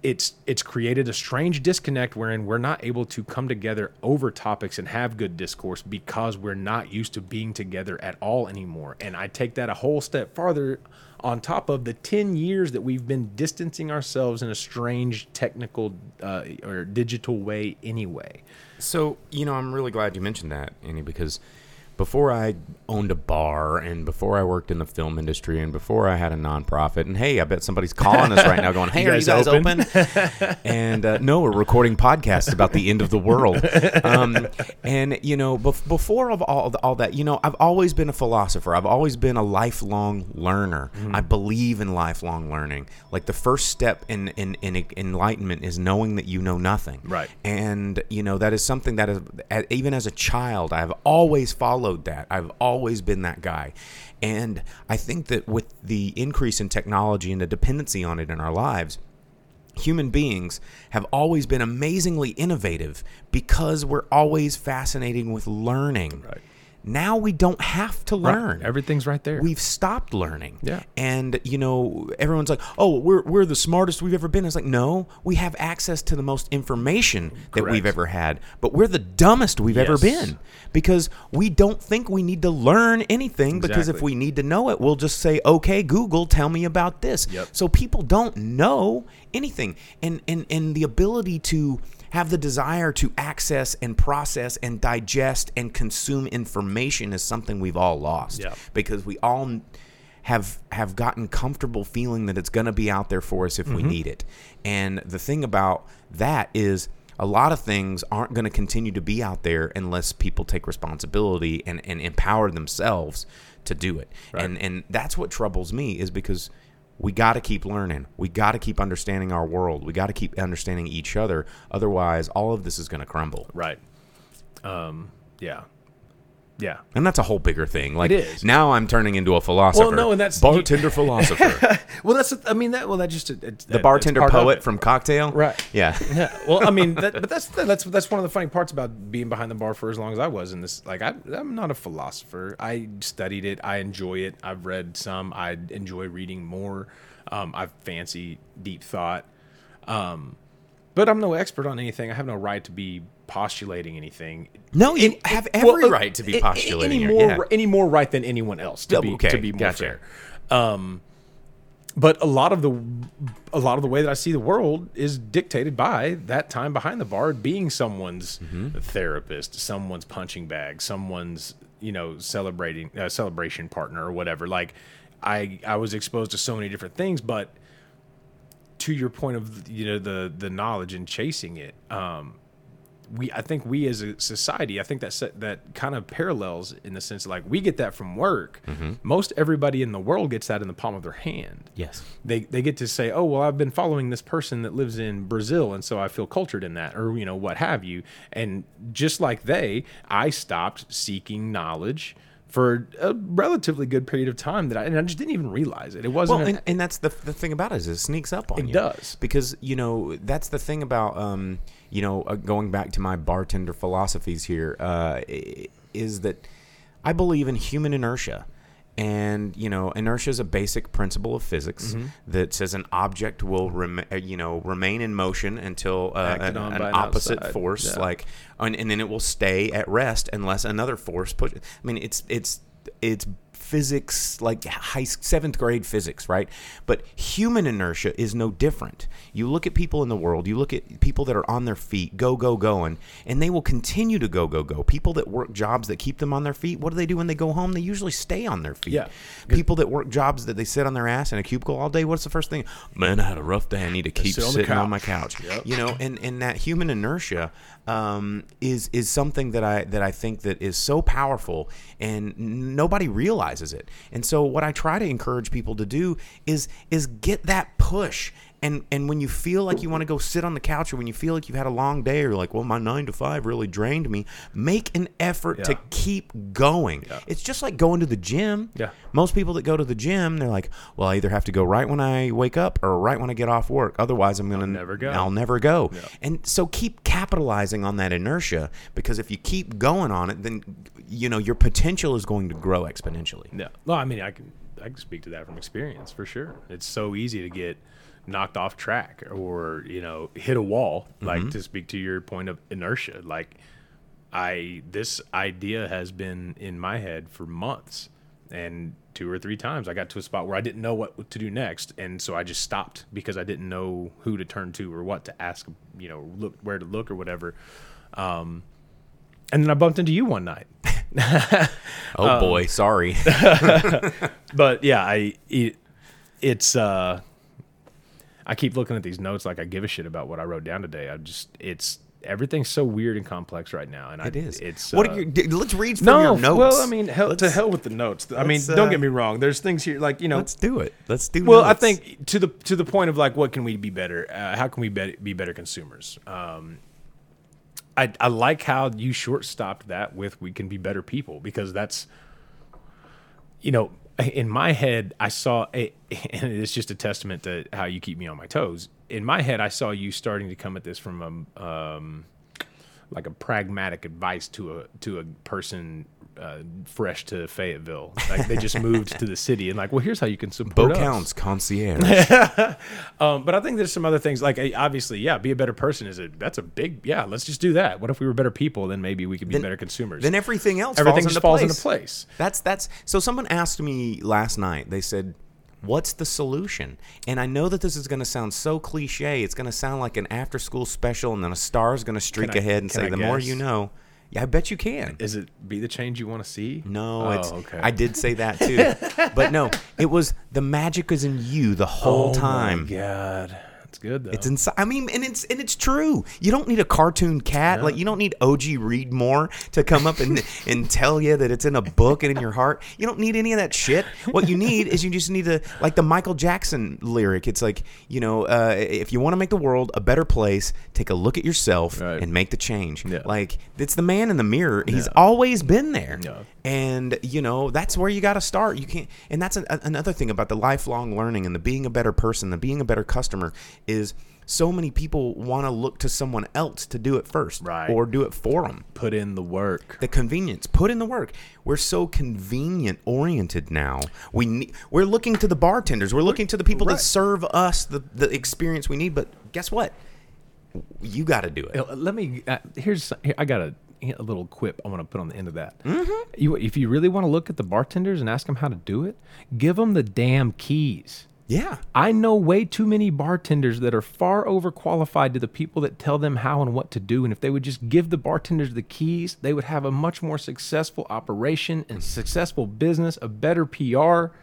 Speaker 1: it's it's created a strange disconnect wherein we're not able to come together over topics and have good discourse because we're not used to being together at all anymore. And i take that a whole step farther on top of the 10 years that we've been distancing ourselves in a strange technical uh, or digital way anyway
Speaker 2: So, you know, I'm really glad you mentioned that, Annie, because before I owned a bar and before I worked in the film industry and before I had a nonprofit, and hey, I bet somebody's calling us right now going, <laughs> hey,
Speaker 1: You
Speaker 2: are you
Speaker 1: guys open?"
Speaker 2: open? and uh, no, we're recording podcasts about the end of the world. Um, and, you know, bef- before of all, all that, you know, I've always been a philosopher. I've always been a lifelong learner. I believe in lifelong learning. Like the first step in, in, in enlightenment is knowing that you know nothing
Speaker 1: Right.
Speaker 2: and you know that is something that is even as a child i've always followed that. I've always been that guy. And i think that with the increase in technology and the dependency on it in our lives human beings have always been amazingly innovative because we're always fascinating with learning.
Speaker 1: Right.
Speaker 2: Now we don't have to
Speaker 1: Right.
Speaker 2: learn.
Speaker 1: Everything's right there.
Speaker 2: We've stopped learning.
Speaker 1: Yeah.
Speaker 2: And you know, everyone's like, "Oh, we're we're the smartest we've ever been." It's like, "No, we have access to the most information that we've ever had, but we're the dumbest we've ever been because we don't think we need to learn anything because if we need to know it, we'll just say, "Okay, Google, tell me about this."
Speaker 1: Yep.
Speaker 2: So people don't know anything. And and and the ability to have the desire to access and process and digest and consume information is something we've all lost
Speaker 1: Yep.
Speaker 2: because we all have have gotten comfortable feeling that it's going to be out there for us if
Speaker 1: Mm-hmm.
Speaker 2: we need it. And the thing about that is a lot of things aren't going to continue to be out there unless people take responsibility and, and empower themselves to do it. And and that's what troubles me is because we got to keep learning. We got to keep understanding our world. We got to keep understanding each other. Otherwise, all of this is going to crumble.
Speaker 1: right. Um. Yeah. Yeah.
Speaker 2: And that's a whole bigger thing. Like
Speaker 1: It is.
Speaker 2: now, I'm turning into a philosopher.
Speaker 1: Well, no, and that's-
Speaker 2: bartender philosopher. <laughs>
Speaker 1: Well, that's. I mean that. Well, that just it's,
Speaker 2: the bartender poet from Cocktail.
Speaker 1: Right.
Speaker 2: Yeah. <laughs>
Speaker 1: Yeah. Well, I mean, that, but that's that's that's one of the funny parts about being behind the bar for as long as I was in this. Like, I, I'm not a philosopher. I studied it. I enjoy it. I've read some. I enjoy reading more. Um, I fancy deep thought. Um, but I'm no expert on anything. I have no right to be postulating anything.
Speaker 2: No, you have every
Speaker 1: Well, uh,
Speaker 2: right to be postulating.
Speaker 1: any more
Speaker 2: yeah.
Speaker 1: any more right than anyone else to be
Speaker 2: okay,
Speaker 1: to be more
Speaker 2: gotcha.
Speaker 1: fair. Um, but a lot of the a lot of the way that I see the world is dictated by that time behind the bar being someone's
Speaker 2: Mm-hmm.
Speaker 1: therapist, someone's punching bag, someone's you know celebrating uh, celebration partner or whatever. Like I I was exposed to so many different things, but to your point of you know the the knowledge and chasing it um we i think we as a society i think that that kind of parallels in the sense like we get that from work
Speaker 2: Mm-hmm.
Speaker 1: most everybody in the world gets that in the palm of their hand
Speaker 2: Yes.
Speaker 1: they they get to say oh well i've been following this person that lives in brazil and so i feel cultured in that or you know what have you and just like they i stopped seeking knowledge for a relatively good period of time that I, and I just didn't even realize it. It wasn't.
Speaker 2: Well,
Speaker 1: a-
Speaker 2: and, and that's the, the thing about it is it sneaks up on
Speaker 1: It
Speaker 2: you.
Speaker 1: It does.
Speaker 2: because you know that's the thing about um, you know uh, going back to my bartender philosophies here uh, is that I believe in human inertia. And you know, inertia is a basic principle of physics
Speaker 1: Mm-hmm.
Speaker 2: that says an object will rem- uh, you know remain in motion until uh, an, an
Speaker 1: an
Speaker 2: opposite
Speaker 1: outside.
Speaker 2: force,
Speaker 1: Yeah.
Speaker 2: like, and, and then it will stay at rest unless another force push. I mean, it's it's it's physics like high seventh grade physics right? But human inertia is no different. You look at people in the world you look at people that are on their feet go go going and they will continue to go go go. People that work jobs that keep them on their feet what do they do when they go home? They usually stay on their feet.
Speaker 1: Yeah.
Speaker 2: people that work jobs that they sit on their ass in a cubicle all day what's the first thing? Man i had a rough day. I need to keep
Speaker 1: sit on
Speaker 2: sitting on my couch.
Speaker 1: Yep.
Speaker 2: you know and and that human inertia um, is is something that I that I think that is so powerful and nobody realizes it. And so what I try to encourage people to do is is get that push and and when you feel like you want to go sit on the couch or when you feel like you've had a long day or you're like well my 9 to 5 really drained me make an effort to keep going
Speaker 1: Yeah.
Speaker 2: it's just like going to the gym
Speaker 1: Yeah.
Speaker 2: most people that go to the gym they're like well I either have to go right when I wake up or right when I get off work otherwise I'm going to
Speaker 1: never go.
Speaker 2: I'll never go.
Speaker 1: Yeah.
Speaker 2: And so keep capitalizing on that inertia because if you keep going on it, then you know your potential is going to grow exponentially.
Speaker 1: Yeah. Well, I mean, I can I can speak to that from experience for sure. It's so easy to get knocked off track or you know hit a wall. Like to speak to your point of inertia. Like I this idea has been in my head for months, and two or three times I got to a spot where I didn't know what to do next, and so I just stopped because I didn't know who to turn to or what to ask. You know, look where to look or whatever. Um, and then I bumped into you one night. <laughs>
Speaker 2: Oh
Speaker 1: Um,
Speaker 2: boy, sorry. <laughs> <laughs>
Speaker 1: but yeah, I it, it's uh I keep looking at these notes like I give a shit about what I wrote down today. I just it's everything's so weird and complex right now, and
Speaker 2: it
Speaker 1: I,
Speaker 2: is.
Speaker 1: It's
Speaker 2: what
Speaker 1: uh,
Speaker 2: are you? d- Let's read from
Speaker 1: no,
Speaker 2: your notes.
Speaker 1: well, I mean, hell, to hell with the notes. I mean, don't
Speaker 2: uh,
Speaker 1: get me wrong. There's things here like you know.
Speaker 2: Let's do it. Let's do.
Speaker 1: Well, I think to the to the point of like, what can we be better? Uh, how can we be, be better consumers? Um, I I like how you short stopped that with we can be better people because that's, you know, in my head I saw a, <laughs> and it's just a testament to how you keep me on my toes. In my head, I saw you starting to come at this from a um, like a pragmatic advice to a to a person uh, fresh to Fayetteville. Like they just moved to the city, and like, well, here's how you can support
Speaker 2: Bo
Speaker 1: us.
Speaker 2: Counts concierge. <laughs>
Speaker 1: Um, but I think there's some other things like eh, obviously, yeah, be a better person is a that's a big yeah. Let's just do that. What if we were better people? Then maybe we could be better consumers.
Speaker 2: then everything else
Speaker 1: Everything
Speaker 2: falls
Speaker 1: just
Speaker 2: into
Speaker 1: falls
Speaker 2: place.
Speaker 1: into place.
Speaker 2: That's that's so someone asked me last night. They said, "What's the solution?" And I know that this is going to sound so cliche. It's going to sound like an after-school special, and then a star is going to streak
Speaker 1: I-
Speaker 2: ahead and say,
Speaker 1: I
Speaker 2: "The more you know." Yeah, I bet you can.
Speaker 1: Is it be the change you want to see?
Speaker 2: No,
Speaker 1: Oh,
Speaker 2: it's
Speaker 1: okay.
Speaker 2: I did say that too. <laughs> but no, it was the magic is in you the whole
Speaker 1: Oh
Speaker 2: time.
Speaker 1: my god, that's good though.
Speaker 2: It's inside. I mean, and it's and it's true. You don't need a cartoon cat. Like you don't need OG Read more to come up and <laughs> and tell you that it's in a book and in your heart. You don't need any of that shit. What you need is you just need to like the Michael Jackson lyric. It's like you know, uh, if you want to make the world a better place, take a look at yourself
Speaker 1: Right.
Speaker 2: and make the change.
Speaker 1: Yeah.
Speaker 2: Like it's the man in the mirror. He's always been there.
Speaker 1: Yeah.
Speaker 2: And you know that's where you got to start. You can't, and that's an, another thing about the lifelong learning and the being a better person, the being a better customer is so many people want to look to someone else to do it first,
Speaker 1: Right.
Speaker 2: or do it for them.
Speaker 1: Put in the work.
Speaker 2: The convenience, put in the work. We're so convenient oriented now. We ne- we're looking to the bartenders. We're looking to the people
Speaker 1: Right.
Speaker 2: that serve us the the experience we need. But guess what? You got to do it.
Speaker 1: Uh, Let me. Uh, here's. Here, I got a, a little quip I want to put on the end of that. Mm-hmm. You, if you really want to look at the bartenders and ask them how to do it, give them the damn keys.
Speaker 2: Yeah.
Speaker 1: I know way too many bartenders that are far overqualified to the people that tell them how and what to do. And if they would just give the bartenders the keys, they would have a much more successful operation and successful business, a better PR.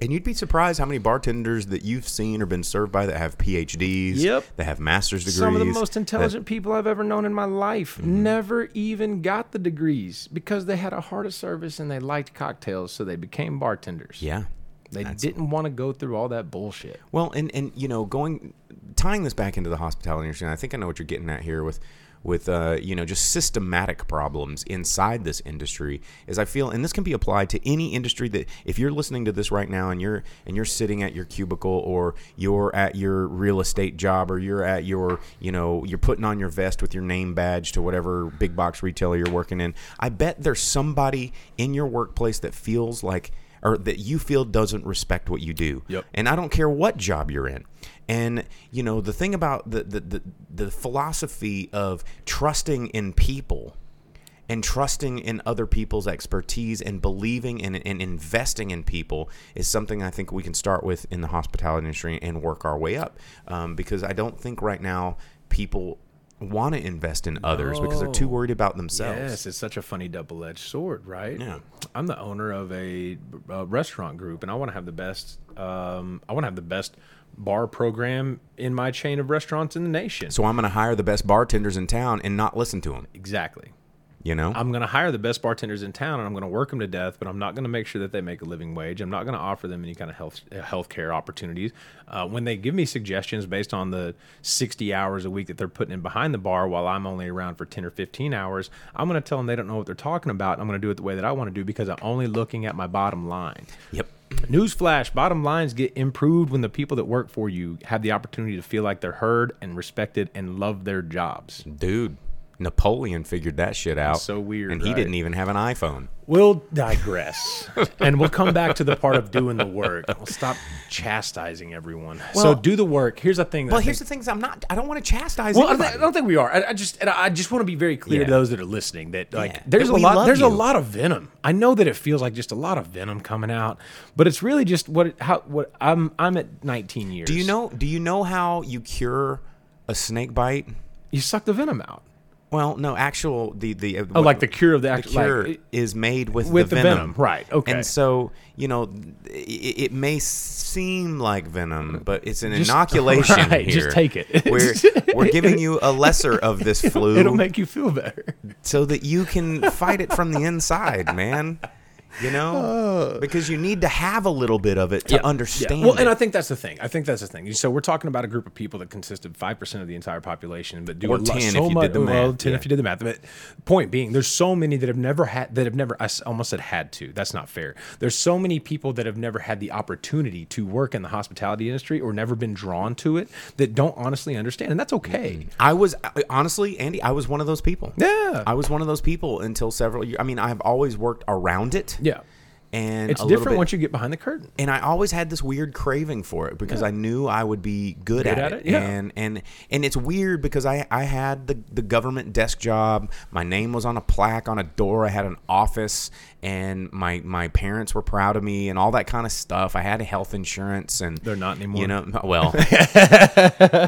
Speaker 2: And you'd be surprised how many bartenders that you've seen or been served by that have PhDs,
Speaker 1: Yep.
Speaker 2: that have master's degrees.
Speaker 1: Some of the most
Speaker 2: that-
Speaker 1: intelligent people I've ever known in my life mm-hmm. never even got the degrees because they had a heart of service and they liked cocktails, so they became bartenders.
Speaker 2: yeah.
Speaker 1: They didn't want to go through all that bullshit.
Speaker 2: Well, and and you know, going tying this back into the hospitality industry, I think I know what you're getting at here with with uh, you know just systematic problems inside this industry is I feel and this can be applied to any industry that if you're listening to this right now and you're and you're sitting at your cubicle or you're at your real estate job or you're at your you know you're putting on your vest with your name badge to whatever big box retailer you're working in I bet there's somebody in your workplace that feels like or that you feel doesn't respect what you do
Speaker 1: Yep.
Speaker 2: and I don't care what job you're in. And you know the thing about the the the, the philosophy of trusting in people and trusting in other people's expertise and believing and, and investing in people is something I think we can start with in the hospitality industry and work our way up. Um, because I don't think right now people want to invest in others because they're too worried about themselves.
Speaker 1: Yes, it's such a funny double-edged sword, right?
Speaker 2: Yeah.
Speaker 1: I'm the owner of a, uh restaurant group, and I want to have the best. Um, I want to have the best bar program in my chain of restaurants in the nation.
Speaker 2: So I'm going to hire the best bartenders in town and not listen to them.
Speaker 1: exactly.
Speaker 2: You know,
Speaker 1: I'm going to hire the best bartenders in town, and I'm going to work them to death. But I'm not going to make sure that they make a living wage. I'm not going to offer them any kind of health uh, healthcare opportunities. Uh, when they give me suggestions based on the 60 hours a week that they're putting in behind the bar, while I'm only around for 10 or 15 hours, I'm going to tell them they don't know what they're talking about. and I'm going to do it the way that I want to do because I'm only looking at my bottom line.
Speaker 2: yep.
Speaker 1: Newsflash: Bottom lines get improved when the people that work for you have the opportunity to feel like they're heard and respected and love their jobs.
Speaker 2: Dude, Napoleon figured that shit out.
Speaker 1: so weird,
Speaker 2: And he
Speaker 1: right?
Speaker 2: didn't even have an iPhone.
Speaker 1: We'll digress, <laughs> and we'll come back to the part of doing the work. We'll stop chastising everyone. so do the work. Here's the thing. That
Speaker 2: Well,
Speaker 1: I
Speaker 2: here's
Speaker 1: think-
Speaker 2: the thing: I'm not. I don't want to chastise
Speaker 1: well, I,
Speaker 2: anybody.
Speaker 1: don't- I don't think we are. I, I just, and I just want to be very clear to those that are listening that like
Speaker 2: Yeah.
Speaker 1: there's
Speaker 2: That
Speaker 1: a lot, there's
Speaker 2: you.
Speaker 1: a lot of venom. I know that it feels like just a lot of venom coming out, but it's really just what how what I'm I'm at 19 years.
Speaker 2: do you know? Do you know how you cure a snake bite?
Speaker 1: you suck the venom out?
Speaker 2: Well, no, actual the the uh,
Speaker 1: Oh,
Speaker 2: what-
Speaker 1: like the cure of the
Speaker 2: the
Speaker 1: actual
Speaker 2: cure
Speaker 1: like,
Speaker 2: is made with
Speaker 1: with
Speaker 2: the
Speaker 1: the
Speaker 2: venom.
Speaker 1: venom. Right, okay.
Speaker 2: And so you know, it, it may seem like venom, but it's an
Speaker 1: Just- <laughs>
Speaker 2: inoculation
Speaker 1: right,
Speaker 2: here.
Speaker 1: just take it.
Speaker 2: we're <laughs> we're giving you a lesser of this <laughs> flu.
Speaker 1: it'll make you feel better.
Speaker 2: so that you can fight it from the inside, man. You know, uh. because you need to have a little bit of it to understand.
Speaker 1: Well, and. I think that's the thing. I think that's the thing. So we're talking about a group of people that consist of five percent of the entire population, but do
Speaker 2: Or
Speaker 1: a lot,
Speaker 2: 10
Speaker 1: so
Speaker 2: if you
Speaker 1: much.
Speaker 2: did the
Speaker 1: well,
Speaker 2: math,
Speaker 1: ten
Speaker 2: yeah.
Speaker 1: if you did the math. But point being, there's so many that have never had that have never. I almost said had to. That's not fair. There's so many people that have never had the opportunity to work in the hospitality industry or never been drawn to it that don't honestly understand, and that's okay.
Speaker 2: I was uh, honestly, Andy, I was one of those people.
Speaker 1: Yeah.
Speaker 2: I was one of those people until several years. I mean, I've always worked around it.
Speaker 1: Yeah,
Speaker 2: and
Speaker 1: it's different
Speaker 2: bit-
Speaker 1: once you get behind the curtain.
Speaker 2: and I always had this weird craving for it because I knew I would be good, at,
Speaker 1: at
Speaker 2: it.
Speaker 1: it, yeah.
Speaker 2: And and and it's weird because I I had the the government desk job. My name was on a plaque on a door. I had an office, and my my parents were proud of me and all that kind of stuff. I had health insurance, and
Speaker 1: They're not anymore.
Speaker 2: You know, well, <laughs>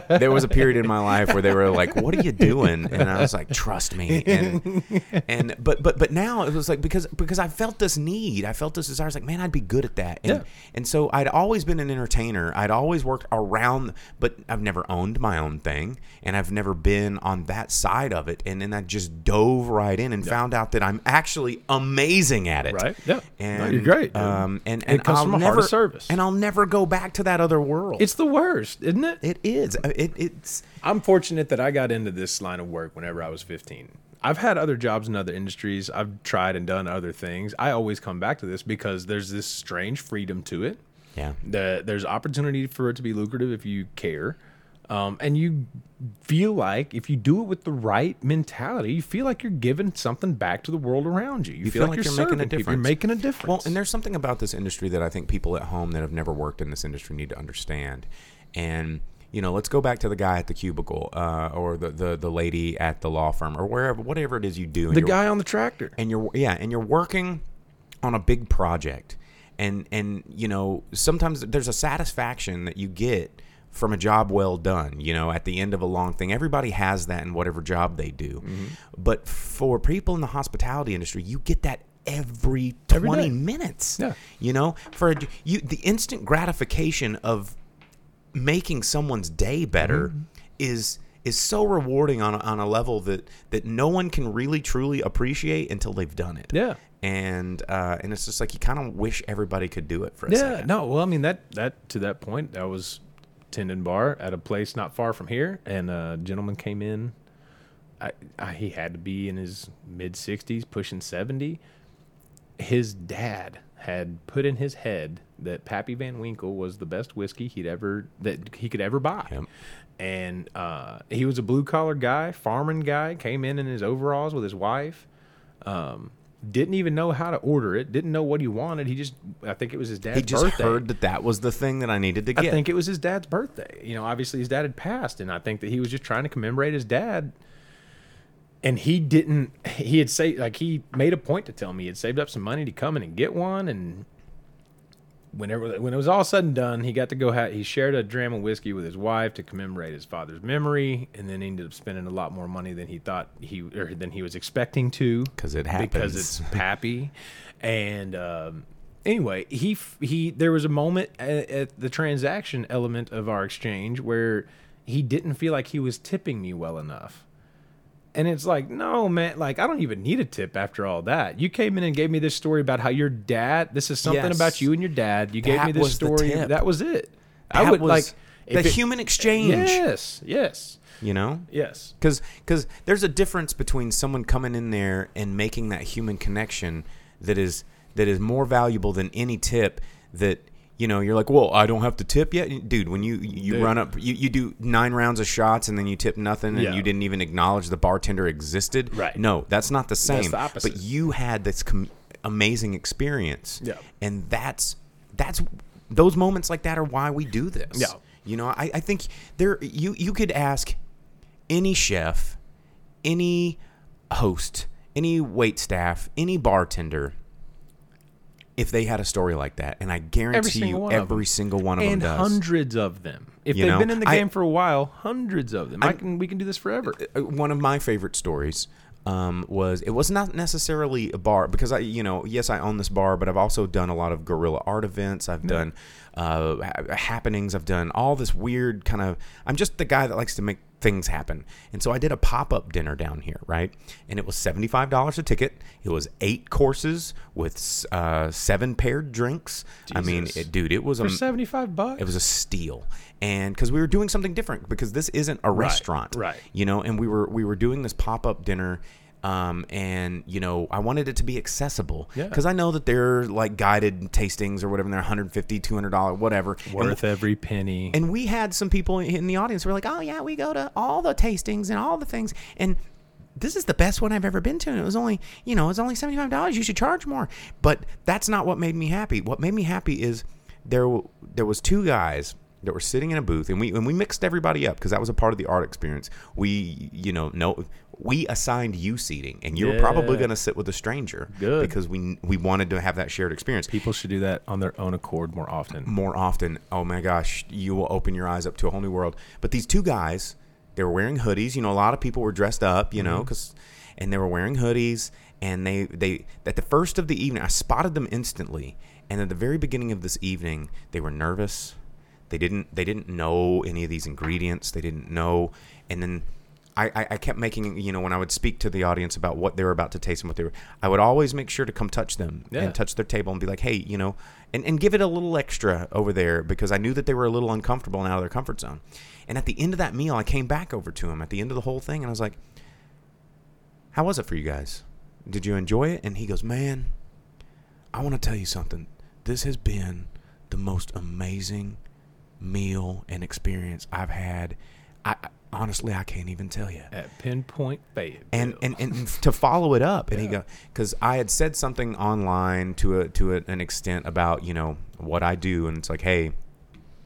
Speaker 2: there was a period in my life where they were like, "What are you doing?" And I was like, "Trust me." And and but but but now it was like because because I felt this need, I felt this desire. I was like, "Man, I'd be good at that." And
Speaker 1: Yeah.
Speaker 2: and so I'd always been an entertainer. I'd always worked around, but I've never owned my own thing, and I've never been on that side of it. And then I just dove right in and found out that I'm actually amazing at it.
Speaker 1: Right. Yeah. No,
Speaker 2: And
Speaker 1: you're great, dude.
Speaker 2: Um, and
Speaker 1: And
Speaker 2: and
Speaker 1: it comes
Speaker 2: I'll
Speaker 1: from a
Speaker 2: never
Speaker 1: heart of service.
Speaker 2: and I'll never go back to that other world.
Speaker 1: It's the worst, isn't it?
Speaker 2: It is. Uh, It, it's
Speaker 1: I'm fortunate that I got into this line of work whenever I was 15. I've had other jobs in other industries. I've tried and done other things. I always come back to this because there's this strange freedom to it.
Speaker 2: yeah.
Speaker 1: The, there's opportunity for it to be lucrative if you care. Um, and you feel like if you do it with the right mentality, you feel like you're giving something back to the world around you. You, feel, like, you're,
Speaker 2: making a
Speaker 1: serving people.
Speaker 2: difference.
Speaker 1: You're making a difference.
Speaker 2: Well, and there's something about this industry that I think people at home that have never worked in this industry need to understand. And you know, let's go back to the guy at the cubicle, uh, or the, the the lady at the law firm, or wherever, whatever it is you do.
Speaker 1: the guy on the tractor.
Speaker 2: and you're yeah and you're working on a big project and and you know sometimes there's a satisfaction that you get from a job well done you know at the end of a long thing everybody has that in whatever job they do
Speaker 1: Mm-hmm.
Speaker 2: but for people in the hospitality industry you get that every 20
Speaker 1: Every
Speaker 2: minutes
Speaker 1: Yeah.
Speaker 2: you know for a, you the instant gratification of making someone's day better
Speaker 1: Mm-hmm.
Speaker 2: is is so rewarding on a, on a level that that no one can really truly appreciate until they've done it.
Speaker 1: Yeah.
Speaker 2: And uh, and it's just like you kind of wish everybody could do it for a
Speaker 1: Yeah,
Speaker 2: second.
Speaker 1: no. Well, I mean that that to that point, that was tending bar at a place not far from here, and a gentleman came in. I, I he had to be in his mid sixties, pushing seventy. His dad had put in his head that Pappy Van Winkle was the best whiskey he'd ever that he could ever buy.
Speaker 2: Yep.
Speaker 1: And uh, he was a blue collar guy, farming guy, came in in his overalls with his wife. Um, didn't even know how to order it. Didn't know what he wanted. He just, I think it was his dad's
Speaker 2: He just
Speaker 1: birthday.
Speaker 2: heard that that was the thing that I needed to get.
Speaker 1: I think it was his dad's birthday. You know, obviously his dad had passed, and I think that he was just trying to commemorate his dad. And he didn't. He had say like he made a point to tell me he had saved up some money to come in and get one. And whenever when it was all said and done, he got to go. Ha- he shared a dram of whiskey with his wife to commemorate his father's memory, and then he ended up spending a lot more money than he thought he or than he was expecting to
Speaker 2: 'Cause it happens.
Speaker 1: because it's Pappy. <laughs> And um, anyway, he he there was a moment at, at the transaction element of our exchange where he didn't feel like he was tipping me well enough. And it's like, no, man, like I don't even need a tip after all that. You came in and gave me this story about how your dad. This is something
Speaker 2: Yes.
Speaker 1: about you and your dad. You gave me this story. That was it.
Speaker 2: That
Speaker 1: I would like
Speaker 2: the
Speaker 1: it-
Speaker 2: human exchange.
Speaker 1: Yes, yes,
Speaker 2: You know.
Speaker 1: yes.
Speaker 2: Because because there's a difference between someone coming in there and making that human connection that is that is more valuable than any tip that you know you're like well I don't have to tip yet dude when you you
Speaker 1: Dude.
Speaker 2: run up you, you do nine rounds of shots and then you tip nothing and
Speaker 1: Yeah.
Speaker 2: you didn't even acknowledge the bartender existed
Speaker 1: Right.
Speaker 2: no that's not the same
Speaker 1: the opposite.
Speaker 2: but you had this com- amazing experience
Speaker 1: Yeah.
Speaker 2: and that's that's those moments like that are why we do this
Speaker 1: Yeah.
Speaker 2: you know I, I think there you you could ask any chef, any host, any wait staff, any bartender, if they had a story like that, and I guarantee
Speaker 1: single
Speaker 2: you, every single one of
Speaker 1: and
Speaker 2: them does.
Speaker 1: hundreds of them. If
Speaker 2: You
Speaker 1: they've
Speaker 2: know,
Speaker 1: been in the
Speaker 2: I-
Speaker 1: game for a while, hundreds of them. i
Speaker 2: I'm-
Speaker 1: can we can do this forever.
Speaker 2: Uh, One of my favorite stories um, was it was not necessarily a bar because I, you know, yes, I own this bar, but I've also done a lot of guerrilla art events. I've done uh, ha- happenings. I've done all this weird kind of. I'm just the guy that likes to make things happen. And so I did a pop up dinner down here, right? And it was $75 a ticket. It was eight courses with uh, seven paired drinks. I mean, it, dude, it was a,
Speaker 1: 75 bucks?
Speaker 2: it was a steal. And because we were doing something different, because this isn't a restaurant,
Speaker 1: right.
Speaker 2: You know, and we were we were doing this pop up dinner. Um, and you know, I wanted it to be accessible
Speaker 1: Yeah.
Speaker 2: because I know that they're like guided tastings or whatever. And they're 150 $200, whatever. And
Speaker 1: worth every penny.
Speaker 2: and we had some people in the audience who were like, "Oh yeah, we go to all the tastings and all the things." And this is the best one I've ever been to. And it was only, you know, it was only seventy five dollars. You should charge more. But that's not what made me happy. What made me happy is there there was two guys that were sitting in a booth, and we and we mixed everybody up because that was a part of the art experience. We, you know, no. We assigned you seating, and you were probably going to sit with a stranger,
Speaker 1: Good.
Speaker 2: because we we wanted to have that shared experience
Speaker 1: People should do that on their own accord more often.
Speaker 2: more often, oh my gosh, you will open your eyes up to a whole new world. But these two guys, they were wearing hoodies. You know, a lot of people were dressed up, you know, mm-hmm. because and they were wearing hoodies. And they, they, at the first of the evening, I spotted them instantly. And at the very beginning of this evening, they were nervous. They didn't, they didn't know any of these ingredients. They didn't know. And then I, I, kept making, you know, when I would speak to the audience about what they were about to taste and what they were, I would always make sure to come touch them
Speaker 1: Yeah.
Speaker 2: and touch their table and be like, hey, you know, and, and give it a little extra over there because I knew that they were a little uncomfortable and out of their comfort zone. And at the end of that meal, I came back over to him at the end of the whole thing and I was like, how was it for you guys? Did you enjoy it? And he goes, man, I want to tell you something. This has been the most amazing meal and experience I've had. I I- honestly, I can't even tell you
Speaker 1: At Pinpoint Fayetteville.
Speaker 2: and and, and to follow it up and he go because i had said something online to a to a, an extent about you know what i do and it's like hey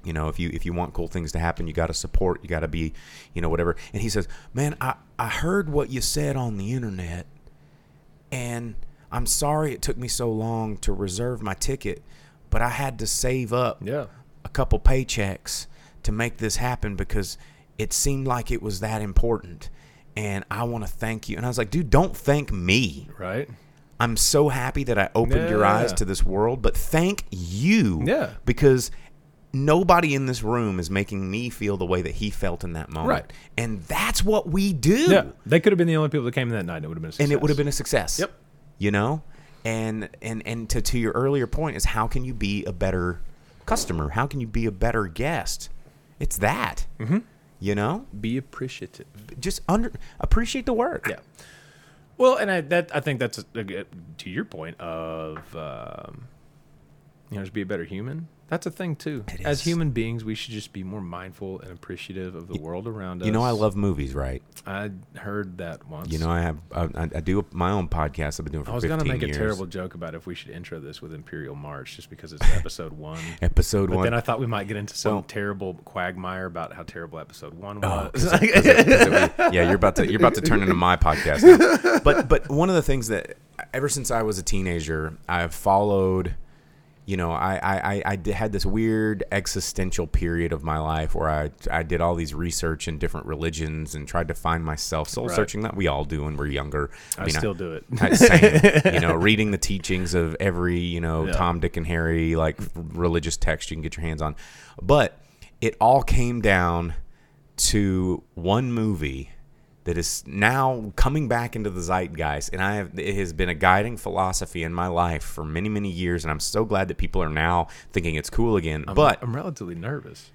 Speaker 2: you know if you if you want cool things to happen you got to support you got to be you know whatever and he says man i i heard what you said on the internet and i'm sorry it took me so long to reserve my ticket but i had to save up
Speaker 1: yeah.
Speaker 2: a couple paychecks to make this happen because it seemed like it was that important. And I want to thank you. And I was like, dude, don't thank me.
Speaker 1: Right?
Speaker 2: I'm so happy that I opened your eyes
Speaker 1: Yeah.
Speaker 2: to this world, but thank you.
Speaker 1: Yeah.
Speaker 2: Because nobody in this room is making me feel the way that he felt in that moment.
Speaker 1: Right.
Speaker 2: And that's what we do.
Speaker 1: Yeah. They could have been the only people that came in that night. and It would have been a success.
Speaker 2: And it would have been a success.
Speaker 1: Yep.
Speaker 2: You know? And and and to to your earlier point is how can you be a better customer? How can you be a better guest? It's that. Mm-hmm. You know?
Speaker 1: Be appreciative.
Speaker 2: Just under appreciate the work.
Speaker 1: Yeah. Well, and I that I think that's a, a- to your point of um, you know just be a better human. That's a thing too.
Speaker 2: It
Speaker 1: As
Speaker 2: is.
Speaker 1: human beings, we should just be more mindful and appreciative of the world around us.
Speaker 2: You know I love movies, right?
Speaker 1: I heard that once.
Speaker 2: You know I have I, I do my own podcast I've been doing for
Speaker 1: I was gonna make
Speaker 2: years.
Speaker 1: a terrible joke about if we should intro this with Imperial March, just because it's <laughs> episode one.
Speaker 2: episode
Speaker 1: But
Speaker 2: one.
Speaker 1: then I thought we might get into some
Speaker 2: Well-
Speaker 1: terrible quagmire about how terrible episode one
Speaker 2: Oh,
Speaker 1: was.
Speaker 2: 'cause it- 'cause it- 'cause it was- yeah, you're about to you're about to turn into my podcast. Now. But but one of the things that ever since I was a teenager, I've followed. You know, I I, I, I had this weird existential period of my life where I I did all these research in different religions and tried to find myself. Soul
Speaker 1: Right.
Speaker 2: searching that we all do when we're younger.
Speaker 1: I
Speaker 2: mean,
Speaker 1: still do it. <laughs>
Speaker 2: I- Same. you know, <laughs> reading the teachings of every, you know,
Speaker 1: Yeah.
Speaker 2: Tom, Dick, and Harry, like religious text you can get your hands on. But it all came down to one movie that is now coming back into the zeitgeist. And I have, it has been a guiding philosophy in my life for many, many years. And I'm so glad that people are now thinking it's cool again.
Speaker 1: I'm,
Speaker 2: but
Speaker 1: I'm relatively nervous.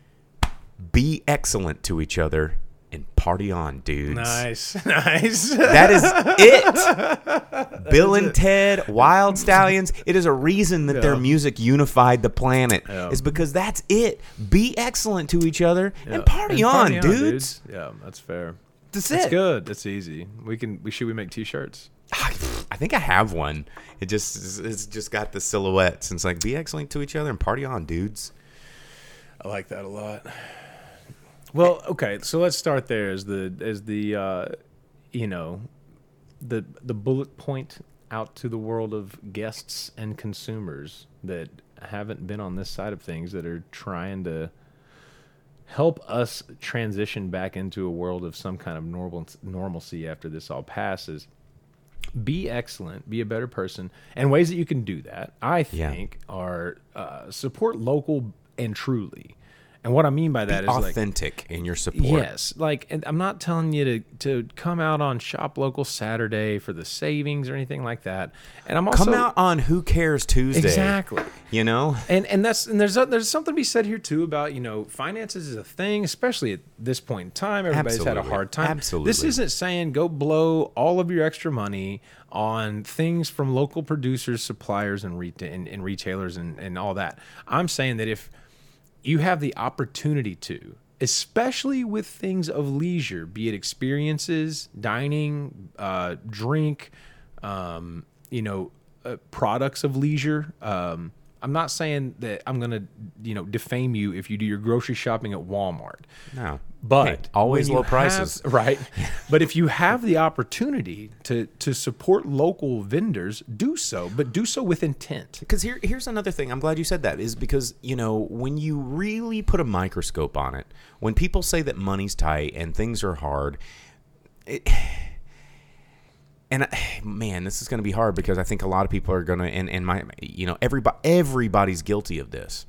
Speaker 2: be excellent to each other and party on, dudes.
Speaker 1: Nice, <laughs> nice.
Speaker 2: That is it. <laughs> Bill and Ted, Wild Stallions. It is a reason that their music unified the planet.
Speaker 1: Yeah.
Speaker 2: Is because that's it. Be excellent to each other
Speaker 1: Yeah.
Speaker 2: and party
Speaker 1: And
Speaker 2: on, dudes.
Speaker 1: Yeah, that's fair.
Speaker 2: That's
Speaker 1: It's
Speaker 2: it.
Speaker 1: good. That's easy. We can. We should we make T-shirts. <sighs>
Speaker 2: I think I have one. It just it's just got the silhouettes. And it's like be excellent to each other and party on, dudes.
Speaker 1: I like that a lot. Well, okay, so let's start there as the as the uh, you know the the bullet point out to the world of guests and consumers that haven't been on this side of things that are trying to help us transition back into a world of some kind of normal normalcy after this all passes. Be excellent, be a better person, and ways that you can do that, I
Speaker 2: Yeah.
Speaker 1: think, are uh, support local and truly. And what I mean by that is like
Speaker 2: Authentic in your support.
Speaker 1: Yes, like and I'm not telling you to to come out on Shop Local Saturday for the savings or anything like that. And I'm also
Speaker 2: Come out on Who Cares Tuesday.
Speaker 1: exactly.
Speaker 2: You know?
Speaker 1: And and that's and there's a, there's something to be said here too about you know finances is a thing, especially at this point in time. Everybody's had a hard time.
Speaker 2: Absolutely.
Speaker 1: This isn't saying go blow all of your extra money on things from local producers, suppliers, and reta- and, and retailers and, and all that. I'm saying that if you have the opportunity to, especially with things of leisure, be it experiences, dining, uh, drink, um, you know, uh, products of leisure. Um, I'm not saying that I'm gonna, you know, defame you if you do your grocery shopping at Walmart.
Speaker 2: No.
Speaker 1: But
Speaker 2: Hey, always low prices.
Speaker 1: have- <laughs> right? but if you have the opportunity to to support local vendors, do so, but do so with intent.
Speaker 2: Because here, here's another thing. I'm glad you said that. Is because you know when you really put a microscope on it, when people say that money's tight and things are hard, it, and I, <sighs> man, this is going to be hard because I think a lot of people are going to, and and my, you know, everybody, everybody's guilty of this.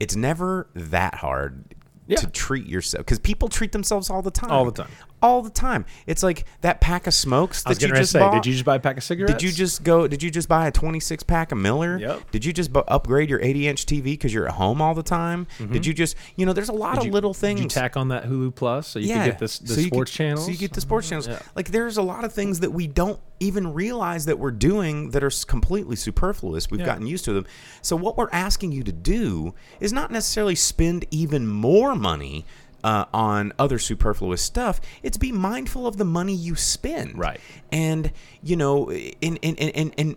Speaker 2: It's never that hard
Speaker 1: Yeah.
Speaker 2: to treat yourself because people treat themselves all the time,
Speaker 1: All the time.
Speaker 2: All the time. It's like that pack of smokes
Speaker 1: I was
Speaker 2: that you
Speaker 1: getting ready to
Speaker 2: just
Speaker 1: say,
Speaker 2: bought.
Speaker 1: did you just buy a pack of cigarettes?
Speaker 2: Did you just go? Did you just buy a 26 pack of Miller?
Speaker 1: Yep.
Speaker 2: Did you just bu- upgrade your 80 inch TV because you're at home all the time? Mm-hmm. Did you just, you know, there's a lot
Speaker 1: Did
Speaker 2: of
Speaker 1: you-
Speaker 2: little
Speaker 1: Did
Speaker 2: things.
Speaker 1: you tack on that Hulu Plus so you
Speaker 2: yeah,
Speaker 1: get this, the
Speaker 2: so
Speaker 1: sports
Speaker 2: get,
Speaker 1: channels?
Speaker 2: So you get the sports channels. Mm-hmm.
Speaker 1: Yeah.
Speaker 2: Like there's a lot of things that we don't even realize that we're doing that are completely superfluous. We've
Speaker 1: Yeah.
Speaker 2: gotten used to them. So what we're asking you to do is not necessarily spend even more money. Uh, on other superfluous stuff, it's be mindful of the money you spend.
Speaker 1: Right.
Speaker 2: And you know, in in in in.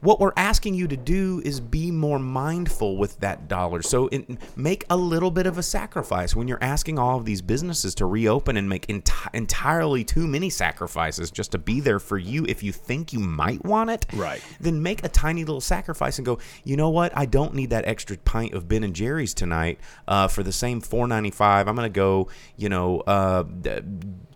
Speaker 2: What we're asking you to do is be more mindful with that dollar. So in, make a little bit of a sacrifice when you're asking all of these businesses to reopen and make enti- entirely too many sacrifices just to be there for you if you think you might want it.
Speaker 1: Right.
Speaker 2: Then make a tiny little sacrifice and go. You know what? I don't need that extra pint of Ben and Jerry's tonight uh, for the same four ninety five. I'm gonna go. You know, uh,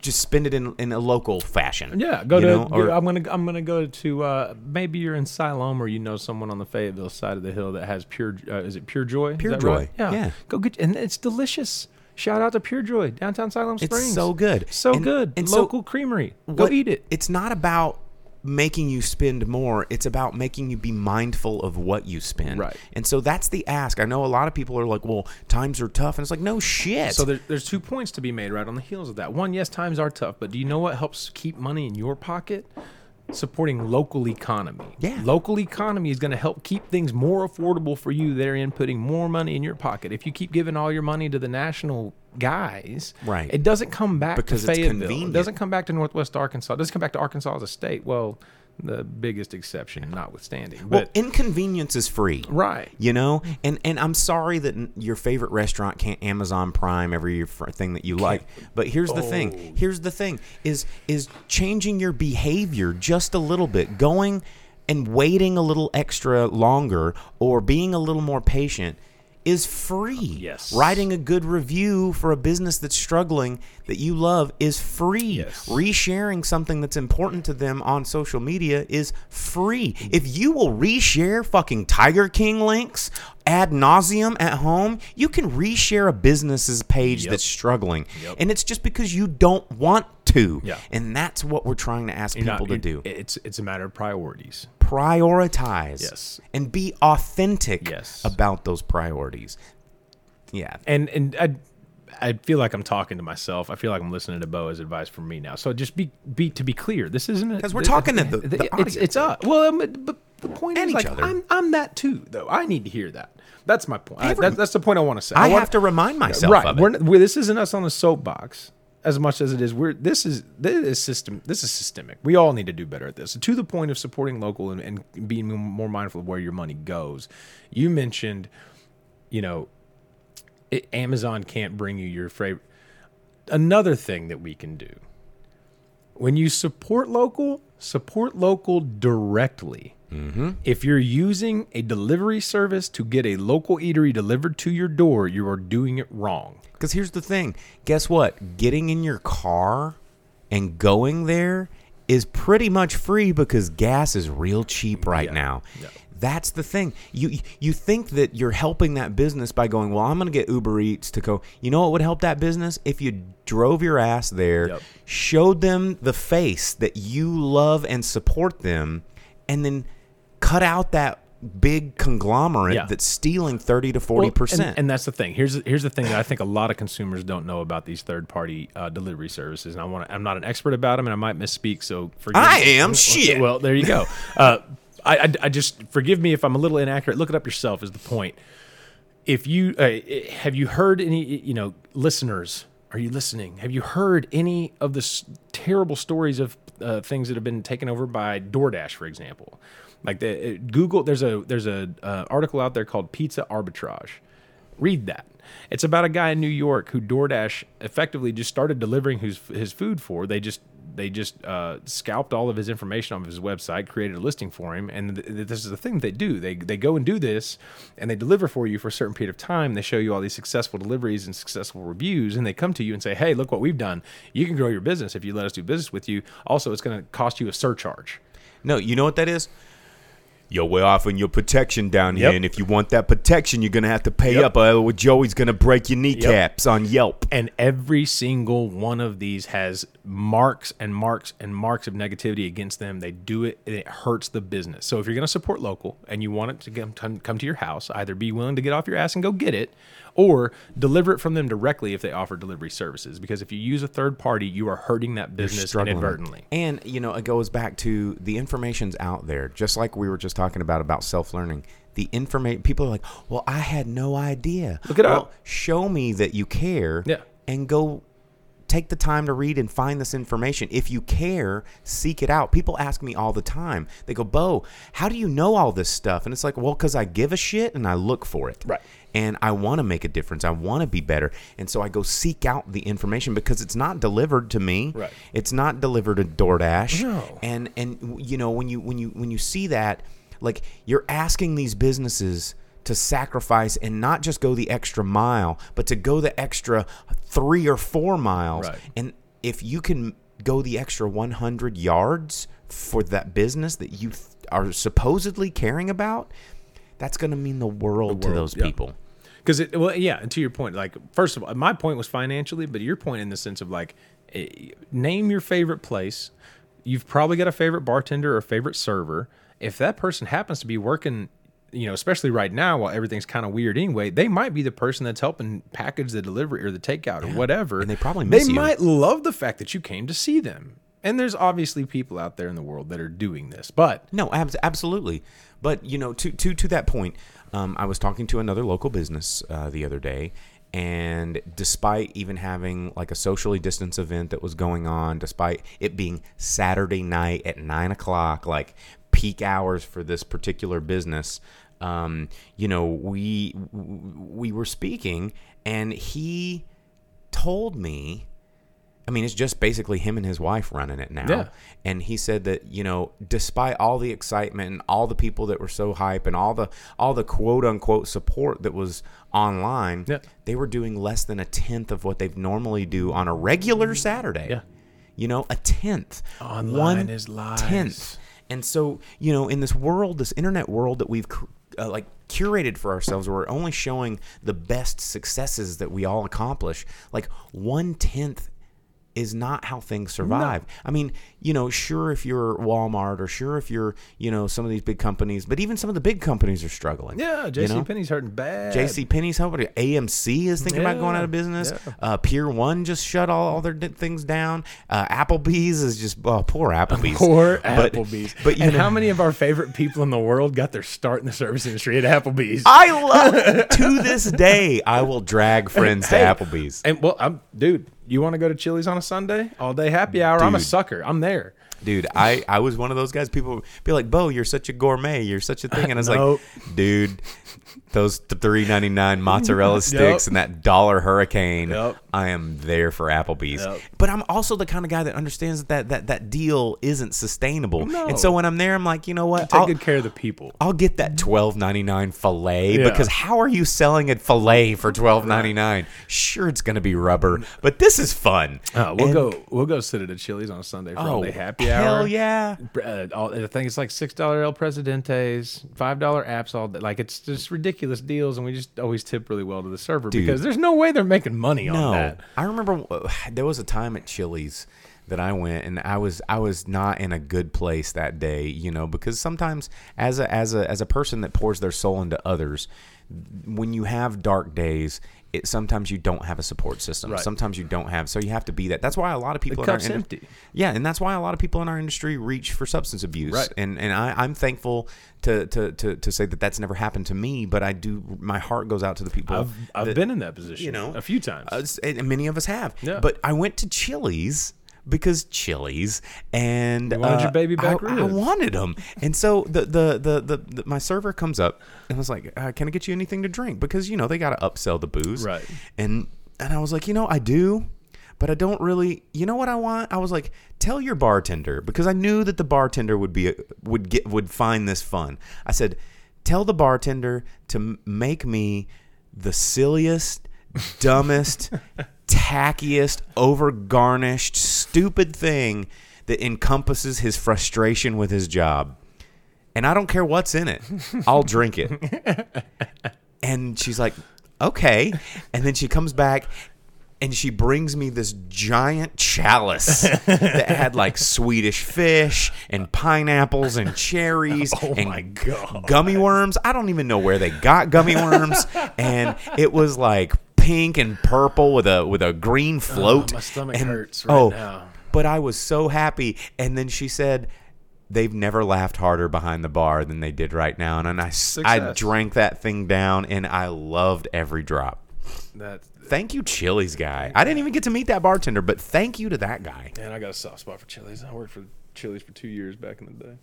Speaker 2: just spend it in in a local fashion.
Speaker 1: Yeah, go to.
Speaker 2: know, or-
Speaker 1: I'm gonna. I'm gonna go to. Uh, maybe you're in Siloam, or you know someone on the Fayetteville side of the hill that has pure. Uh, is it Pure Joy?
Speaker 2: Pure Joy,
Speaker 1: right? Yeah.
Speaker 2: yeah.
Speaker 1: Go get, and it's delicious. Shout out to Pure Joy, downtown Siloam
Speaker 2: It's
Speaker 1: Springs.
Speaker 2: so good.
Speaker 1: So
Speaker 2: And-
Speaker 1: good.
Speaker 2: and so
Speaker 1: Local creamery. Go
Speaker 2: what-
Speaker 1: eat it.
Speaker 2: It's not about making you spend more. It's about making you be mindful of what you spend.
Speaker 1: Right.
Speaker 2: And so that's the ask. I know a lot of people are like, "Well, times are tough," and it's like, "No shit."
Speaker 1: So there, there's two points to be made right on the heels of that. One, yes, times are tough, but do you know what helps keep money in your pocket? Supporting local economy.
Speaker 2: Yeah.
Speaker 1: Local economy is going to help keep things more affordable for you. Therein, putting more money in your pocket. If you keep giving all your money to the national guys,
Speaker 2: Right.
Speaker 1: It doesn't come back
Speaker 2: Because
Speaker 1: to
Speaker 2: it's
Speaker 1: Fayetteville.
Speaker 2: convenient.
Speaker 1: It doesn't come back to Northwest Arkansas. It doesn't come back to Arkansas as a state. Well, the biggest exception notwithstanding.
Speaker 2: well,
Speaker 1: But
Speaker 2: inconvenience is free.
Speaker 1: right.
Speaker 2: You know, and and I'm sorry that your favorite restaurant can't Amazon Prime every thing that you like. But here's the
Speaker 1: Oh.
Speaker 2: thing. Here's the thing: is is changing your behavior just a little bit, going and waiting a little extra longer, or being a little more patient. Is free.
Speaker 1: Oh, yes.
Speaker 2: Writing a good review for a business that's struggling that you love is free.
Speaker 1: Yes.
Speaker 2: Resharing something that's important to them on social media is free. Mm-hmm. If you will reshare fucking Tiger King links ad nauseum at home, you can reshare a business's page
Speaker 1: Yep.
Speaker 2: that's struggling.
Speaker 1: Yep.
Speaker 2: And it's just because you don't want to.
Speaker 1: Yeah.
Speaker 2: And that's what we're trying to ask
Speaker 1: You're not-
Speaker 2: people to
Speaker 1: you're-
Speaker 2: do.
Speaker 1: It's it's a matter of priorities.
Speaker 2: Prioritize.
Speaker 1: Yes.
Speaker 2: And be authentic
Speaker 1: Yes.
Speaker 2: about those priorities. Yeah.
Speaker 1: and and I I feel like I'm talking to myself. I feel like I'm listening to Bo's advice from me now. So just be be to be clear, this isn't
Speaker 2: 'Cause we're talking to the- the
Speaker 1: it's
Speaker 2: audience.
Speaker 1: it's us. Well, um, but the point
Speaker 2: And
Speaker 1: is like
Speaker 2: other.
Speaker 1: I'm I'm that too though. I need to hear that. That's my point. I,
Speaker 2: Every-
Speaker 1: that's, the point I want to say.
Speaker 2: I
Speaker 1: wanna-
Speaker 2: have to remind myself
Speaker 1: right.
Speaker 2: of it.
Speaker 1: We're, we're, this isn't us on the soapbox as much as it is. We're this is this is system. This is systemic. We all need to do better at this. To the point of supporting local and, and being more mindful of where your money goes. You mentioned, you know, it, Amazon can't bring you your favorite. Another thing that we can do when you support local, support local directly. Mm-hmm. If you're using a delivery service to get a local eatery delivered to your door, you are doing it wrong.
Speaker 2: Because here's the thing. Guess what? Getting in your car and going there is pretty much free because gas is real cheap right
Speaker 1: Yeah.
Speaker 2: now.
Speaker 1: Yeah.
Speaker 2: That's the thing. You you think that you're helping that business by going, well, I'm going to get Uber Eats to go. You know what would help that business if you drove your ass there,
Speaker 1: Yep.
Speaker 2: showed them the face that you love and support them, and then cut out that big conglomerate
Speaker 1: Yeah.
Speaker 2: that's stealing 30 to 40
Speaker 1: Well,
Speaker 2: percent.
Speaker 1: And, and that's the thing. Here's here's the thing that I think a lot of consumers don't know about these third party uh, delivery services. And i want i'm not an expert about them, and I might misspeak. So forgive
Speaker 2: I
Speaker 1: me.
Speaker 2: am. Shit.
Speaker 1: Well, there you go. Uh, I, I I just forgive me if I'm a little inaccurate. Look it up yourself. Is the point? If you uh, have you heard any you know listeners. Are you listening? Have you heard any of the s- terrible stories of uh, things that have been taken over by DoorDash, for example? Like the uh, Google, there's a there's a uh, article out there called Pizza Arbitrage. Read that. It's about a guy in New York who DoorDash effectively just started delivering his his food for. They just they just uh, scalped all of his information off of his website, created a listing for him, and th- this is the thing they do. They they go and do this, and they deliver for you for a certain period of time. They show you all these successful deliveries and successful reviews, and they come to you and say, "Hey, look what we've done. You can grow your business if you let us do business with you. Also, it's going to cost you a surcharge."
Speaker 2: no, you know what that is? Yo, we're offering your protection down here,
Speaker 1: Yep.
Speaker 2: and if you want that protection, you're gonna have to pay
Speaker 1: Yep.
Speaker 2: up. Or Joey's gonna break your kneecaps on Yelp.
Speaker 1: And every single one of these has marks and marks and marks of negativity against them. They do it, and it hurts the business. So if you're going to support local and you want it to come, come, come to your house, either be willing to get off your ass and go get it, or deliver it from them directly if they offer delivery services. Because if you use a third party, you are hurting that business inadvertently.
Speaker 2: And you know, it goes back to the information's out there, just like we were just talking about about self learning. The information people are like, "Well, I had no idea."
Speaker 1: Look it
Speaker 2: well,
Speaker 1: up.
Speaker 2: Show me that you care.
Speaker 1: Yeah.
Speaker 2: And go take the time to read and find this information. If you care, seek it out. People ask me all the time. They go, "Bo, how do you know all this stuff?" And it's like, "Well, cuz I give a shit and I look for it."
Speaker 1: Right.
Speaker 2: and I want to make a difference. I want to be better. And so I go seek out the information because it's not delivered to me.
Speaker 1: Right.
Speaker 2: It's not delivered to DoorDash.
Speaker 1: No.
Speaker 2: And and you know when you when you when you see that like you're asking these businesses to sacrifice and not just go the extra mile, but to go the extra 3 or 4 miles.
Speaker 1: Right.
Speaker 2: And if you can go the extra 100 yards for that business that you th- are supposedly caring about, that's going to mean the world, to
Speaker 1: world,
Speaker 2: those
Speaker 1: yeah.
Speaker 2: people.
Speaker 1: Because it, well, yeah. And to your point, like first of all, my point was financially, but your point in the sense of like, eh, name your favorite place. You've probably got a favorite bartender or favorite server. If that person happens to be working, you know, especially right now while everything's kind of weird anyway, they might be the person that's helping package the delivery or the takeout or whatever.
Speaker 2: And they probably miss
Speaker 1: they
Speaker 2: you.
Speaker 1: might love the fact that you came to see them. And there's obviously people out there in the world that are doing this, but
Speaker 2: No, abs- absolutely. But you know, to to to that point, um, I was talking to another local business uh, the other day, and despite even having like a socially distanced event that was going on, despite it being Saturday night at nine o'clock, like peak hours for this particular business, um, you know, we we were speaking, and he told me I mean, it's just basically him and his wife running it now.
Speaker 1: Yeah.
Speaker 2: And he said that you know, despite all the excitement and all the people that were so hype and all the all the quote unquote support that was online,
Speaker 1: Yeah.
Speaker 2: they were doing less than a tenth of what they normally do on a regular Saturday.
Speaker 1: Yeah.
Speaker 2: You know, a tenth.
Speaker 1: Online
Speaker 2: One
Speaker 1: is lies.
Speaker 2: tenth. And so, you know, in this world, this internet world that we've uh, like curated for ourselves, where we're only showing the best successes that we all accomplish, like one tenth is not how things survive. I mean, you know, sure if you're Walmart or sure if you're, you know, some of these big companies, but even some of the big companies are struggling.
Speaker 1: yeah,
Speaker 2: you
Speaker 1: JC
Speaker 2: know?
Speaker 1: Penney's hurting bad.
Speaker 2: JC Penney's helping. AMC is thinking about going out of business.
Speaker 1: yeah.
Speaker 2: Uh, Pier One just shut all, all their di- things down. Uh, Applebee's is just oh, poor <laughs> Applebee's.
Speaker 1: Poor
Speaker 2: But-
Speaker 1: Applebee's.
Speaker 2: But you
Speaker 1: and
Speaker 2: know,
Speaker 1: how many of our favorite people in the world got their start in the service industry at Applebee's?
Speaker 2: I love <laughs> to this day. I will drag friends to
Speaker 1: Hey,
Speaker 2: Applebee's.
Speaker 1: And well, I'm dude. You want to go to Chili's on a Sunday? All day happy hour. I'm a sucker. I'm there.
Speaker 2: Dude, I, I was one of those guys. People be like, "Bo, you're such a gourmet. You're such a thing." And I was
Speaker 1: Nope.
Speaker 2: like, "Dude, those three ninety nine mozzarella <laughs> sticks and that dollar hurricane.
Speaker 1: Yep.
Speaker 2: I am there for Applebee's.
Speaker 1: Yep.
Speaker 2: But I'm also the kind of guy that understands that that that, that deal isn't sustainable.
Speaker 1: No.
Speaker 2: And so when I'm there, I'm like, you know what?
Speaker 1: Take
Speaker 2: I'll,
Speaker 1: good care of the people.
Speaker 2: I'll get that twelve ninety nine fillet
Speaker 1: Yeah.
Speaker 2: because how are you selling a fillet for twelve ninety nine? Sure, it's gonna be rubber, but this is fun.
Speaker 1: Uh, we'll
Speaker 2: And-
Speaker 1: go. We'll go sit at a Chili's on a Sunday for all
Speaker 2: Oh,
Speaker 1: day happy hour.
Speaker 2: Hell yeah.
Speaker 1: Uh, all, I think it's like six dollar El Presidentes, five dollar apps. All that. like it's just ridiculous deals, and we just always tip really well to the server
Speaker 2: Dude.
Speaker 1: because there's no way they're making money on that.
Speaker 2: I remember <sighs> there was a time at Chili's that I went and I was I was not in a good place that day, you know, because sometimes as a as a as a person that pours their soul into others, when you have dark days, it sometimes you don't have a support system.
Speaker 1: Right.
Speaker 2: Sometimes you don't have, so you have to be that. That's why a lot of people in our
Speaker 1: cup's
Speaker 2: indus-
Speaker 1: empty.
Speaker 2: Yeah, and that's why a lot of people in our industry reach for substance abuse.
Speaker 1: Right.
Speaker 2: And and I, I'm thankful to, to to to say that that's never happened to me, but I do. My heart goes out to the people.
Speaker 1: I've I've
Speaker 2: that-
Speaker 1: been in that position,
Speaker 2: you know,
Speaker 1: a few times.
Speaker 2: uh, and many of us have.
Speaker 1: Yeah.
Speaker 2: But I went to Chili's because Chili's and
Speaker 1: You wanted
Speaker 2: uh,
Speaker 1: your baby back
Speaker 2: I, I wanted them, and so the the, the the the my server comes up and was like, uh, "Can I get you anything to drink?" Because you know they got to upsell the booze,
Speaker 1: Right.
Speaker 2: And and I was like, you know, I do. But I don't really, you know what I want? I was like, tell your bartender because I knew that the bartender would be would get would find this fun. I said, tell the bartender to make me the silliest, dumbest, <laughs> tackiest, over garnished, stupid thing that encompasses his frustration with his job. And I don't care what's in it. I'll drink it. <laughs> And she's like, okay. And then she comes back and she brings me this giant chalice that had like Swedish fish and pineapples and cherries <laughs>
Speaker 1: Oh
Speaker 2: and
Speaker 1: my God.
Speaker 2: gummy worms. I don't even know where they got gummy worms. and it was like pink and purple with a with a green float.
Speaker 1: Oh, my stomach
Speaker 2: And-
Speaker 1: hurts right
Speaker 2: oh,
Speaker 1: now.
Speaker 2: But I was so happy. And then she said, They've never laughed harder behind the bar than they did right now. And, then I, I drank that thing down and I loved every drop.
Speaker 1: That's
Speaker 2: Thank you, Chili's guy. I didn't even get to meet that bartender, but thank you to that guy.
Speaker 1: Man, I got a soft spot for Chili's. I worked for Chili's for two years back in the day.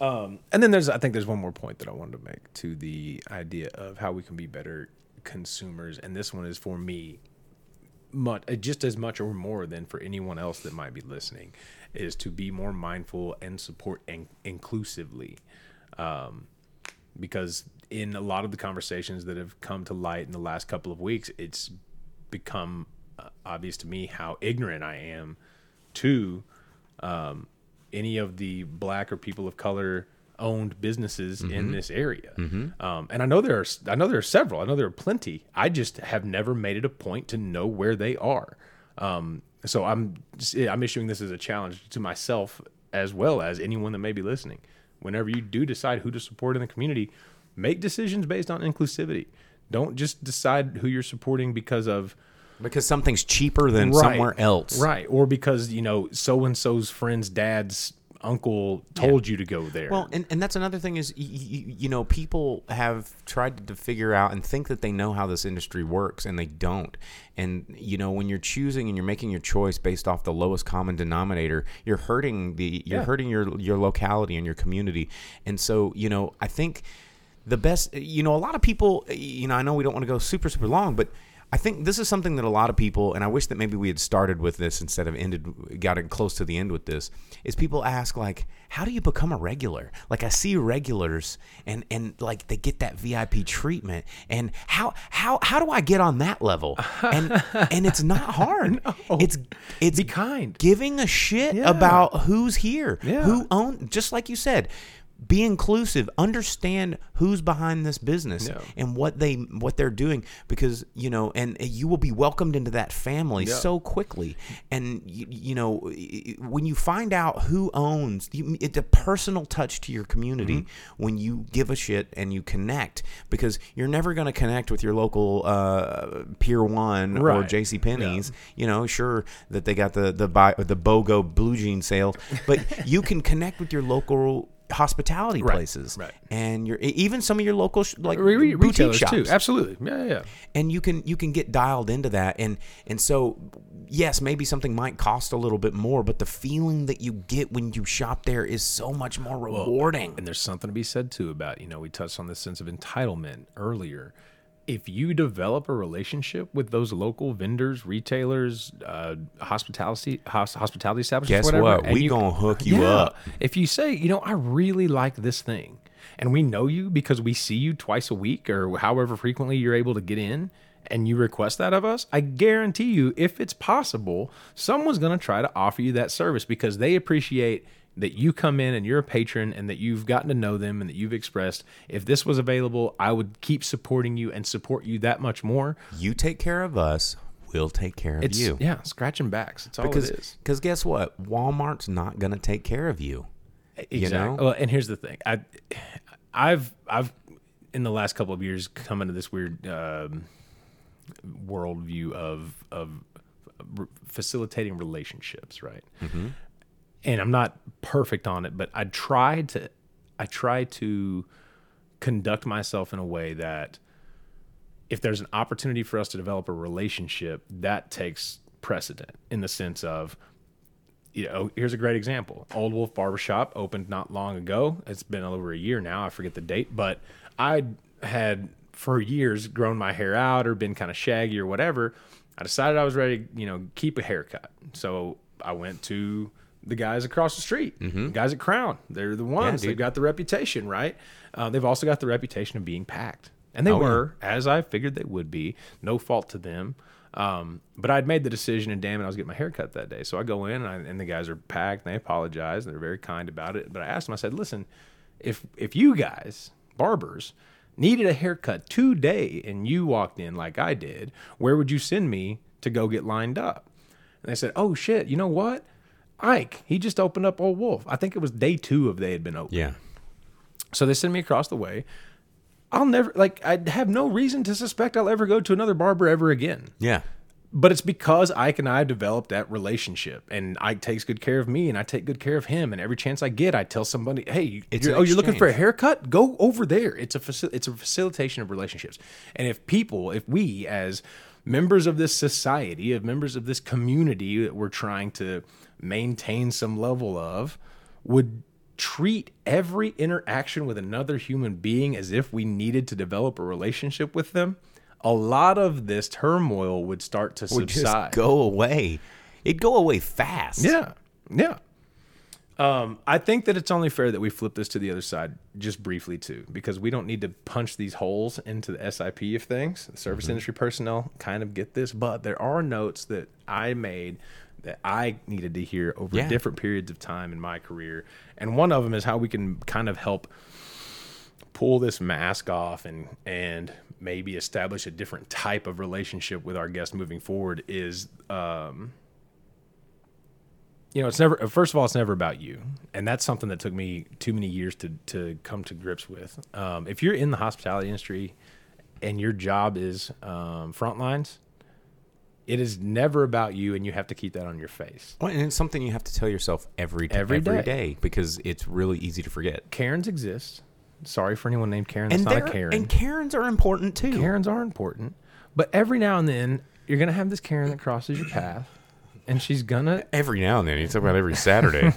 Speaker 1: Um, and then there's, I think there's one more point that I wanted to make to the idea of how we can be better consumers, and this one is for me, much just as much or more than for anyone else that might be listening, is to be more mindful and support in- inclusively, um, because in a lot of the conversations that have come to light in the last couple of weeks, it's become uh, obvious to me how ignorant I am to um, any of the black or people of color owned businesses in this area. Um, and I know there are I know there are several. I know there are plenty. I just have never made it a point to know where they are. Um, so I'm I'm issuing this as a challenge to myself as well as anyone that may be listening. Whenever you do decide who to support in the community, make decisions based on inclusivity. Don't just decide who you're supporting because of
Speaker 2: Because something's cheaper than
Speaker 1: Right.
Speaker 2: somewhere else.
Speaker 1: Right. Or because, you know, so and so's friend's dad's uncle told you to go there.
Speaker 2: Well, and, and that's another thing is, y- y- you know, people have tried to figure out and think that they know how this industry works, and they don't. And, you know, when you're choosing and you're making your choice based off the lowest common denominator, you're hurting the, you're
Speaker 1: Yeah.
Speaker 2: hurting your, your locality and your community. And so, you know, I think the best, you know, a lot of people, you know, I know we don't want to go super, super long, but I think this is something that a lot of people, and I wish that maybe we had started with this instead of ended, got it close to the end with this, is people ask like, how do you become a regular? Like I see regulars, and and like they get that VIP treatment, and how how how do I get on that level? And <laughs> and it's not hard. It's it's
Speaker 1: Be kind.
Speaker 2: giving a shit
Speaker 1: Yeah.
Speaker 2: about who's here,
Speaker 1: Yeah.
Speaker 2: who own, just like you said. Be inclusive. Understand who's behind this business
Speaker 1: Yeah.
Speaker 2: and what they what they're doing because you know, and you will be welcomed into that family
Speaker 1: Yeah.
Speaker 2: so quickly. And you, you know, when you find out who owns, it's a personal touch to your community
Speaker 1: Mm-hmm.
Speaker 2: when you give a shit and you connect because you're never going to connect with your local uh, Pier One or J.C. Penney's. You know, sure that they got the the buy, the BOGO blue jean sale, but you can connect with your local hospitality
Speaker 1: Right,
Speaker 2: places
Speaker 1: right.
Speaker 2: and your even some of your local sh- like
Speaker 1: Re- re-
Speaker 2: boutique
Speaker 1: retailers
Speaker 2: shops
Speaker 1: too. Absolutely. Yeah, yeah, yeah.
Speaker 2: and you can you can get dialed into that and and so yes maybe something might cost a little bit more but the feeling that you get when you shop there is so much more rewarding
Speaker 1: And there's something to be said too about, you know, we touched on this sense of entitlement earlier. If you develop a relationship with those local vendors, retailers, uh, hospitality hos- hospitality establishments,
Speaker 2: Guess
Speaker 1: whatever,
Speaker 2: what? We
Speaker 1: you-
Speaker 2: gonna hook you
Speaker 1: Yeah.
Speaker 2: up.
Speaker 1: If you say, you know, I really like this thing, and we know you because we see you twice a week or however frequently you're able to get in, and you request that of us, I guarantee you, if it's possible, someone's going to try to offer you that service because they appreciate that you come in and you're a patron and that you've gotten to know them and that you've expressed if this was available, I would keep supporting you and support you that much more.
Speaker 2: You take care of us, we'll take care of
Speaker 1: It's
Speaker 2: you.
Speaker 1: yeah, scratching backs. It's all
Speaker 2: because
Speaker 1: it is.
Speaker 2: because guess what? Walmart's not going to take care of you.
Speaker 1: Exactly.
Speaker 2: know?
Speaker 1: Well, and here's the thing. I, I've, I've, in the last couple of years, come into this weird um, worldview of of facilitating relationships, right? And I'm not perfect on it, but I try to, I try to conduct myself in a way that if there's an opportunity for us to develop a relationship, that takes precedent in the sense of, you know, here's a great example. Old Wolf Barbershop opened not long ago. It's been over a year now. I forget the date, but I had for years grown my hair out or been kind of shaggy or whatever. I decided I was ready, you know, keep a haircut. So I went to the guys across the street, the guys at Crown. They're the ones.
Speaker 2: dude.
Speaker 1: They've got the reputation, right? Uh, they've also got the reputation of being packed. And they
Speaker 2: Oh, yeah.
Speaker 1: were, as I figured they would be. No fault to them. Um, but I'd made the decision, and damn it, I was getting my hair cut that day. So I go in, and, I, and the guys are packed, and they apologize, and they're very kind about it. But I asked them, I said, listen, if if you guys, barbers, needed a haircut today, and you walked in like I did, where would you send me to go get lined up? And they said, oh shit, you know what? Ike, he just opened up Old Wolf. I think it was day two of they had been open.
Speaker 2: Yeah.
Speaker 1: So they send me across the way. I'll never like I have no reason to suspect I'll ever go to another barber ever again.
Speaker 2: Yeah.
Speaker 1: But it's because Ike and I have developed that relationship, and Ike takes good care of me, and I take good care of him. And every chance I get, I tell somebody, "Hey,
Speaker 2: It's
Speaker 1: you're, oh, you're looking for a haircut? Go over there. It's a faci- it's a facilitation of relationships. And if people, if we as members of this society, of members of this community that we're trying to maintain some level of, would treat every interaction with another human being as if we needed to develop a relationship with them, a lot of this turmoil would start to
Speaker 2: Would
Speaker 1: subside.
Speaker 2: just go away. It'd go away fast.
Speaker 1: Yeah, yeah. Um, I think that it's only fair that we flip this to the other side just briefly too, because we don't need to punch these holes into the SIP of things. The service industry personnel kind of get this, but there are notes that I made that I needed to hear over
Speaker 2: Yeah.
Speaker 1: different periods of time in my career, and one of them is how we can kind of help pull this mask off and and maybe establish a different type of relationship with our guest moving forward is um you know it's never first of all it's never about you. And that's something that took me too many years to to come to grips with. Um, if you're in the hospitality industry and your job is um, front lines it is never about you and you have to keep that on your face
Speaker 2: Well, and it's something you have to tell yourself every t-
Speaker 1: Every
Speaker 2: every
Speaker 1: day.
Speaker 2: day because it's really easy to forget.
Speaker 1: karens exist sorry for anyone named karen that's
Speaker 2: And
Speaker 1: not a karen
Speaker 2: and Karens are important too.
Speaker 1: Karens are important, but every now and then you're gonna have this Karen that crosses your path, and she's gonna
Speaker 2: Every now and then, You talk about every Saturday.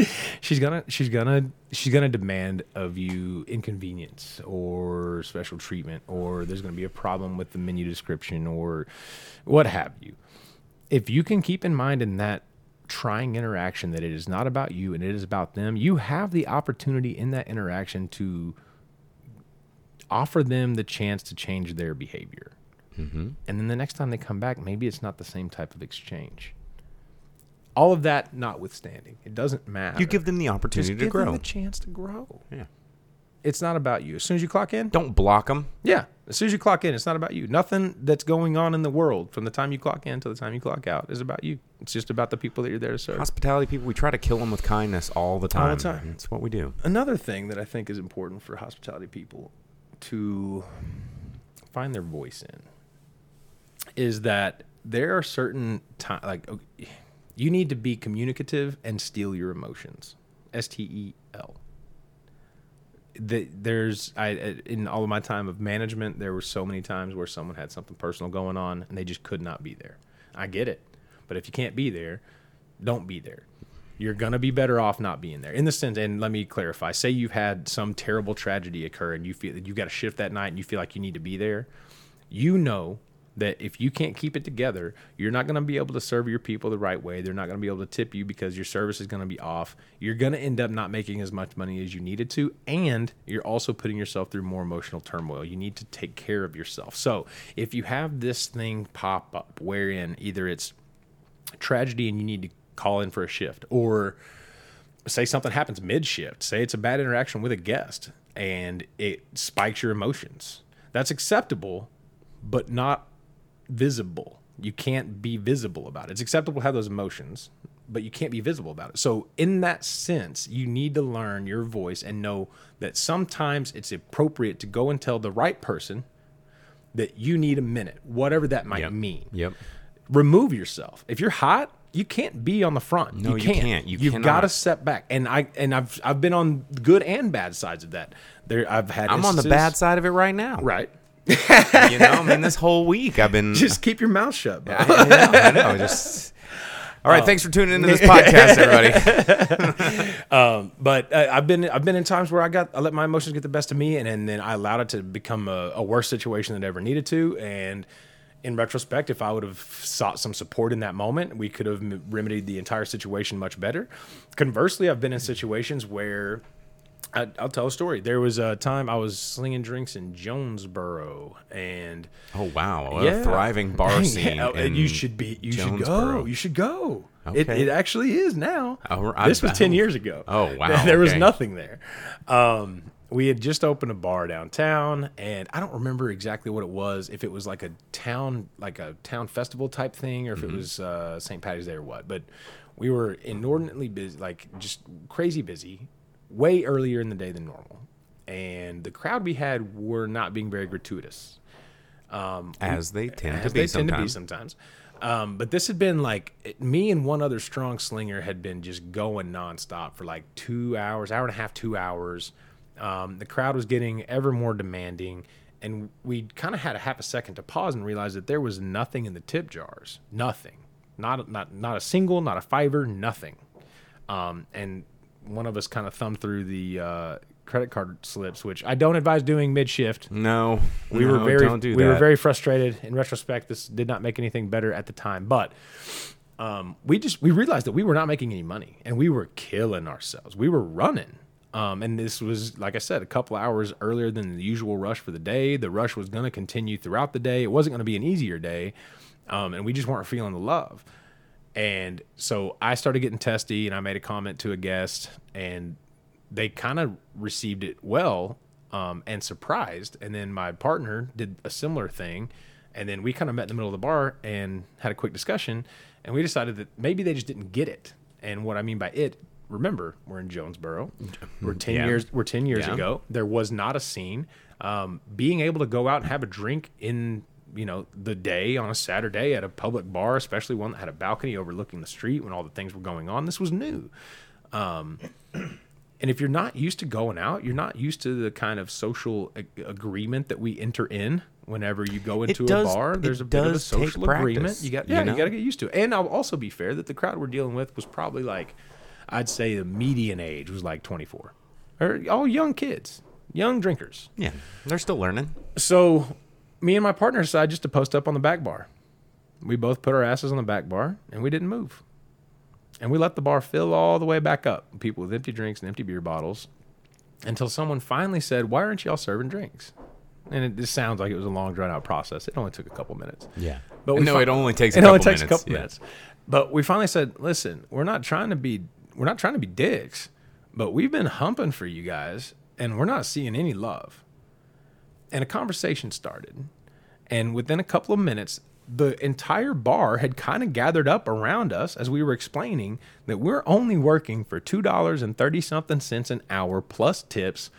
Speaker 2: <laughs>
Speaker 1: she's gonna she's gonna she's gonna demand of you inconvenience or special treatment, or there's gonna be a problem with the menu description or what have you. If you can keep in mind in that trying interaction that it is not about you and it is about them, you have the opportunity in that interaction to offer them the chance to change their behavior.
Speaker 2: mm-hmm.
Speaker 1: And then the next time they come back, maybe it's not the same type of exchange. All of that notwithstanding, it doesn't matter.
Speaker 2: You give them the
Speaker 1: just
Speaker 2: opportunity
Speaker 1: give
Speaker 2: to grow.
Speaker 1: them the chance to grow.
Speaker 2: yeah.
Speaker 1: It's not about you. As soon as you clock in,
Speaker 2: Don't block them.
Speaker 1: yeah. As soon as you clock in, it's not about you. Nothing that's going on in the world from the time you clock in to the time you clock out is about you. It's just about the people that you're there to serve.
Speaker 2: Hospitality people, we try to kill them with kindness all the time.
Speaker 1: All the time.
Speaker 2: That's what we do.
Speaker 1: Another thing that I think is important for hospitality people to find their voice in is that there are certain time like okay, you need to be communicative and steal your emotions. S T E L. The, there's I in all of my time of management, there were so many times where someone had something personal going on and they just could not be there. I get it, but if you can't be there, don't be there. You're gonna be better off not being there. In the sense, and let me clarify: say you've had some terrible tragedy occur and you feel that you've got to shift that night and you feel like you need to be there. You know that if you can't keep it together, you're not going to be able to serve your people the right way. They're not going to be able to tip you because your service is going to be off. You're going to end up not making as much money as you needed to, and you're also putting yourself through more emotional turmoil. You need to take care of yourself. So, if you have this thing pop up wherein either it's tragedy and you need to call in for a shift or say something happens mid shift, say it's a bad interaction with a guest and it spikes your emotions. That's acceptable, but not visible. You can't be visible about it. It's acceptable to have those emotions, but you can't be visible about it. So, in that sense, you need to learn your voice and know that sometimes it's appropriate to go and tell the right person that you need a minute, whatever that might
Speaker 2: Yep.
Speaker 1: mean
Speaker 2: Yep.
Speaker 1: remove yourself. If you're hot, you can't be on the front.
Speaker 2: No, you can't. You
Speaker 1: have
Speaker 2: cannot.
Speaker 1: got to step back. And I and I've I've been on good and bad sides of that. There, I've had.
Speaker 2: I'm on the bad side of it right now.
Speaker 1: Right.
Speaker 2: You know, I mean, this whole week I've been.
Speaker 1: Just keep your mouth shut. Bro.
Speaker 2: I know. I know. Just. <laughs> All right. thanks for tuning into this podcast, everybody. <laughs>
Speaker 1: Um, but uh, I've been I've been in times where I got I let my emotions get the best of me, and, and then I allowed it to become a, a worse situation than it ever needed to. And in retrospect, if I would have sought some support in that moment, we could have remedied the entire situation much better. Conversely, I've been in situations where I, I'll tell a story. There was a time I was slinging drinks in Jonesboro, and
Speaker 2: Oh wow, a thriving bar <laughs> scene.
Speaker 1: Yeah, you should be. You should go. You should go. It,
Speaker 2: Okay.
Speaker 1: it actually is now.
Speaker 2: Oh,
Speaker 1: this was ten
Speaker 2: oh.
Speaker 1: years ago.
Speaker 2: Oh, wow, <laughs>
Speaker 1: There was
Speaker 2: okay.
Speaker 1: nothing there. Um, we had just opened a bar downtown, and I don't remember exactly what it was. If it was like a town, like a town festival type thing, or if
Speaker 2: Mm-hmm.
Speaker 1: it was uh, St. Patty's Day or what. But we were inordinately busy, like just crazy busy, way earlier in the day than normal. And the crowd we had were not being very gratuitous
Speaker 2: as they tend
Speaker 1: as
Speaker 2: to be
Speaker 1: they tend to be
Speaker 2: sometimes.
Speaker 1: sometimes. Um, but this had been like it- me and one other strong slinger had been just going nonstop for like two hours, hour and a half, two hours. Um, the crowd was getting ever more demanding, and we kind of had a half a second to pause and realize that there was nothing in the tip jars, nothing, not not not a single, not a fiver, nothing. Um, and one of us kind of thumbed through the uh, credit card slips, which I don't advise doing mid shift
Speaker 2: No,
Speaker 1: we
Speaker 2: no,
Speaker 1: were very
Speaker 2: do
Speaker 1: we were very frustrated. In retrospect this did not make anything better at the time. But um, we just we realized that we were not making any money and we were killing ourselves. We were running. Um, and this was like i said a couple hours earlier than the usual rush for the day. The rush was going to continue throughout the day. It wasn't going to be an easier day. Um, and we just weren't feeling the love. And so I started getting testy and I made a comment to a guest and they kind of received it well um, and surprised. And then my partner did a similar thing. And then we kind of met in the middle of the bar and had a quick discussion. And we decided that maybe they just didn't get it. And what I mean by it, remember, we're in Jonesboro. <laughs> We're 10
Speaker 2: Yeah.
Speaker 1: years, we're 10 years
Speaker 2: Yeah.
Speaker 1: ago. There was not a scene. Um, being able to go out and have a drink in you know the day on a Saturday at a public bar, especially one that had a balcony overlooking the street when all the things were going on, this was new. Um, <clears throat> and if you're not used to going out, you're not used to the kind of social ag- agreement that we enter in whenever you go into
Speaker 2: does-
Speaker 1: a bar. There's a bit of a social agreement.
Speaker 2: practice,
Speaker 1: You got yeah, you,
Speaker 2: know?
Speaker 1: got to get used to it. And I'll also be fair that the crowd we're dealing with was probably like, I'd say the median age was like 24, or all young kids, young drinkers.
Speaker 2: Yeah, they're still learning.
Speaker 1: So, me and my partner decided just to post up on the back bar. We both put our asses on the back bar and we didn't move. And we let the bar fill all the way back up, people with empty drinks and empty beer bottles, until someone finally said, Why aren't y'all serving drinks? And it just sounds like it was a long, drawn out process. It only took a couple minutes.
Speaker 2: Yeah,
Speaker 1: But
Speaker 2: but
Speaker 1: we
Speaker 2: no,
Speaker 1: fi-
Speaker 2: it only takes.
Speaker 1: It
Speaker 2: a
Speaker 1: only
Speaker 2: couple
Speaker 1: takes
Speaker 2: minutes.
Speaker 1: a couple
Speaker 2: yeah.
Speaker 1: minutes. But we finally said, listen, we're not trying to be we're not trying to be dicks, but we've been humping for you guys and we're not seeing any love. And a conversation started. And within a couple of minutes, the entire bar had kind of gathered up around us as we were explaining that we're only working for two dollars and thirty something cents an hour plus tips,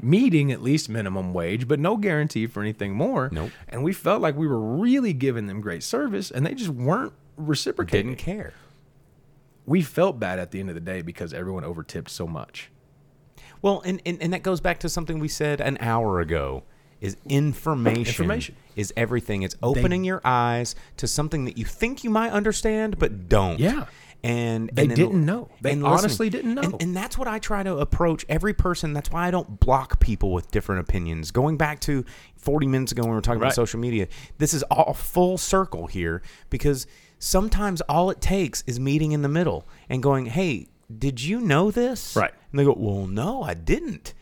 Speaker 1: meeting at least minimum wage, but no guarantee for anything more.
Speaker 2: Nope.
Speaker 1: And we felt like we were really giving them great service and they just weren't reciprocating.
Speaker 2: Didn't care.
Speaker 1: We felt bad at the end of the day because everyone overtipped so much.
Speaker 2: Well, and, and, and that goes back to something we said an hour ago is information,
Speaker 1: Information.
Speaker 2: is everything. It's opening your eyes to something that you think you might understand but don't.
Speaker 1: Yeah.
Speaker 2: and
Speaker 1: They
Speaker 2: and then-
Speaker 1: didn't know. They
Speaker 2: listening.
Speaker 1: honestly didn't know.
Speaker 2: And, and that's what I try to approach every person. That's why I don't block people with different opinions. Going back to 40 minutes ago when we were talking
Speaker 1: Right.
Speaker 2: about social media, this is all full circle here because sometimes all it takes is meeting in the middle and going, "Hey, did you know this?"
Speaker 1: Right.
Speaker 2: And they go, "Well, no, I didn't."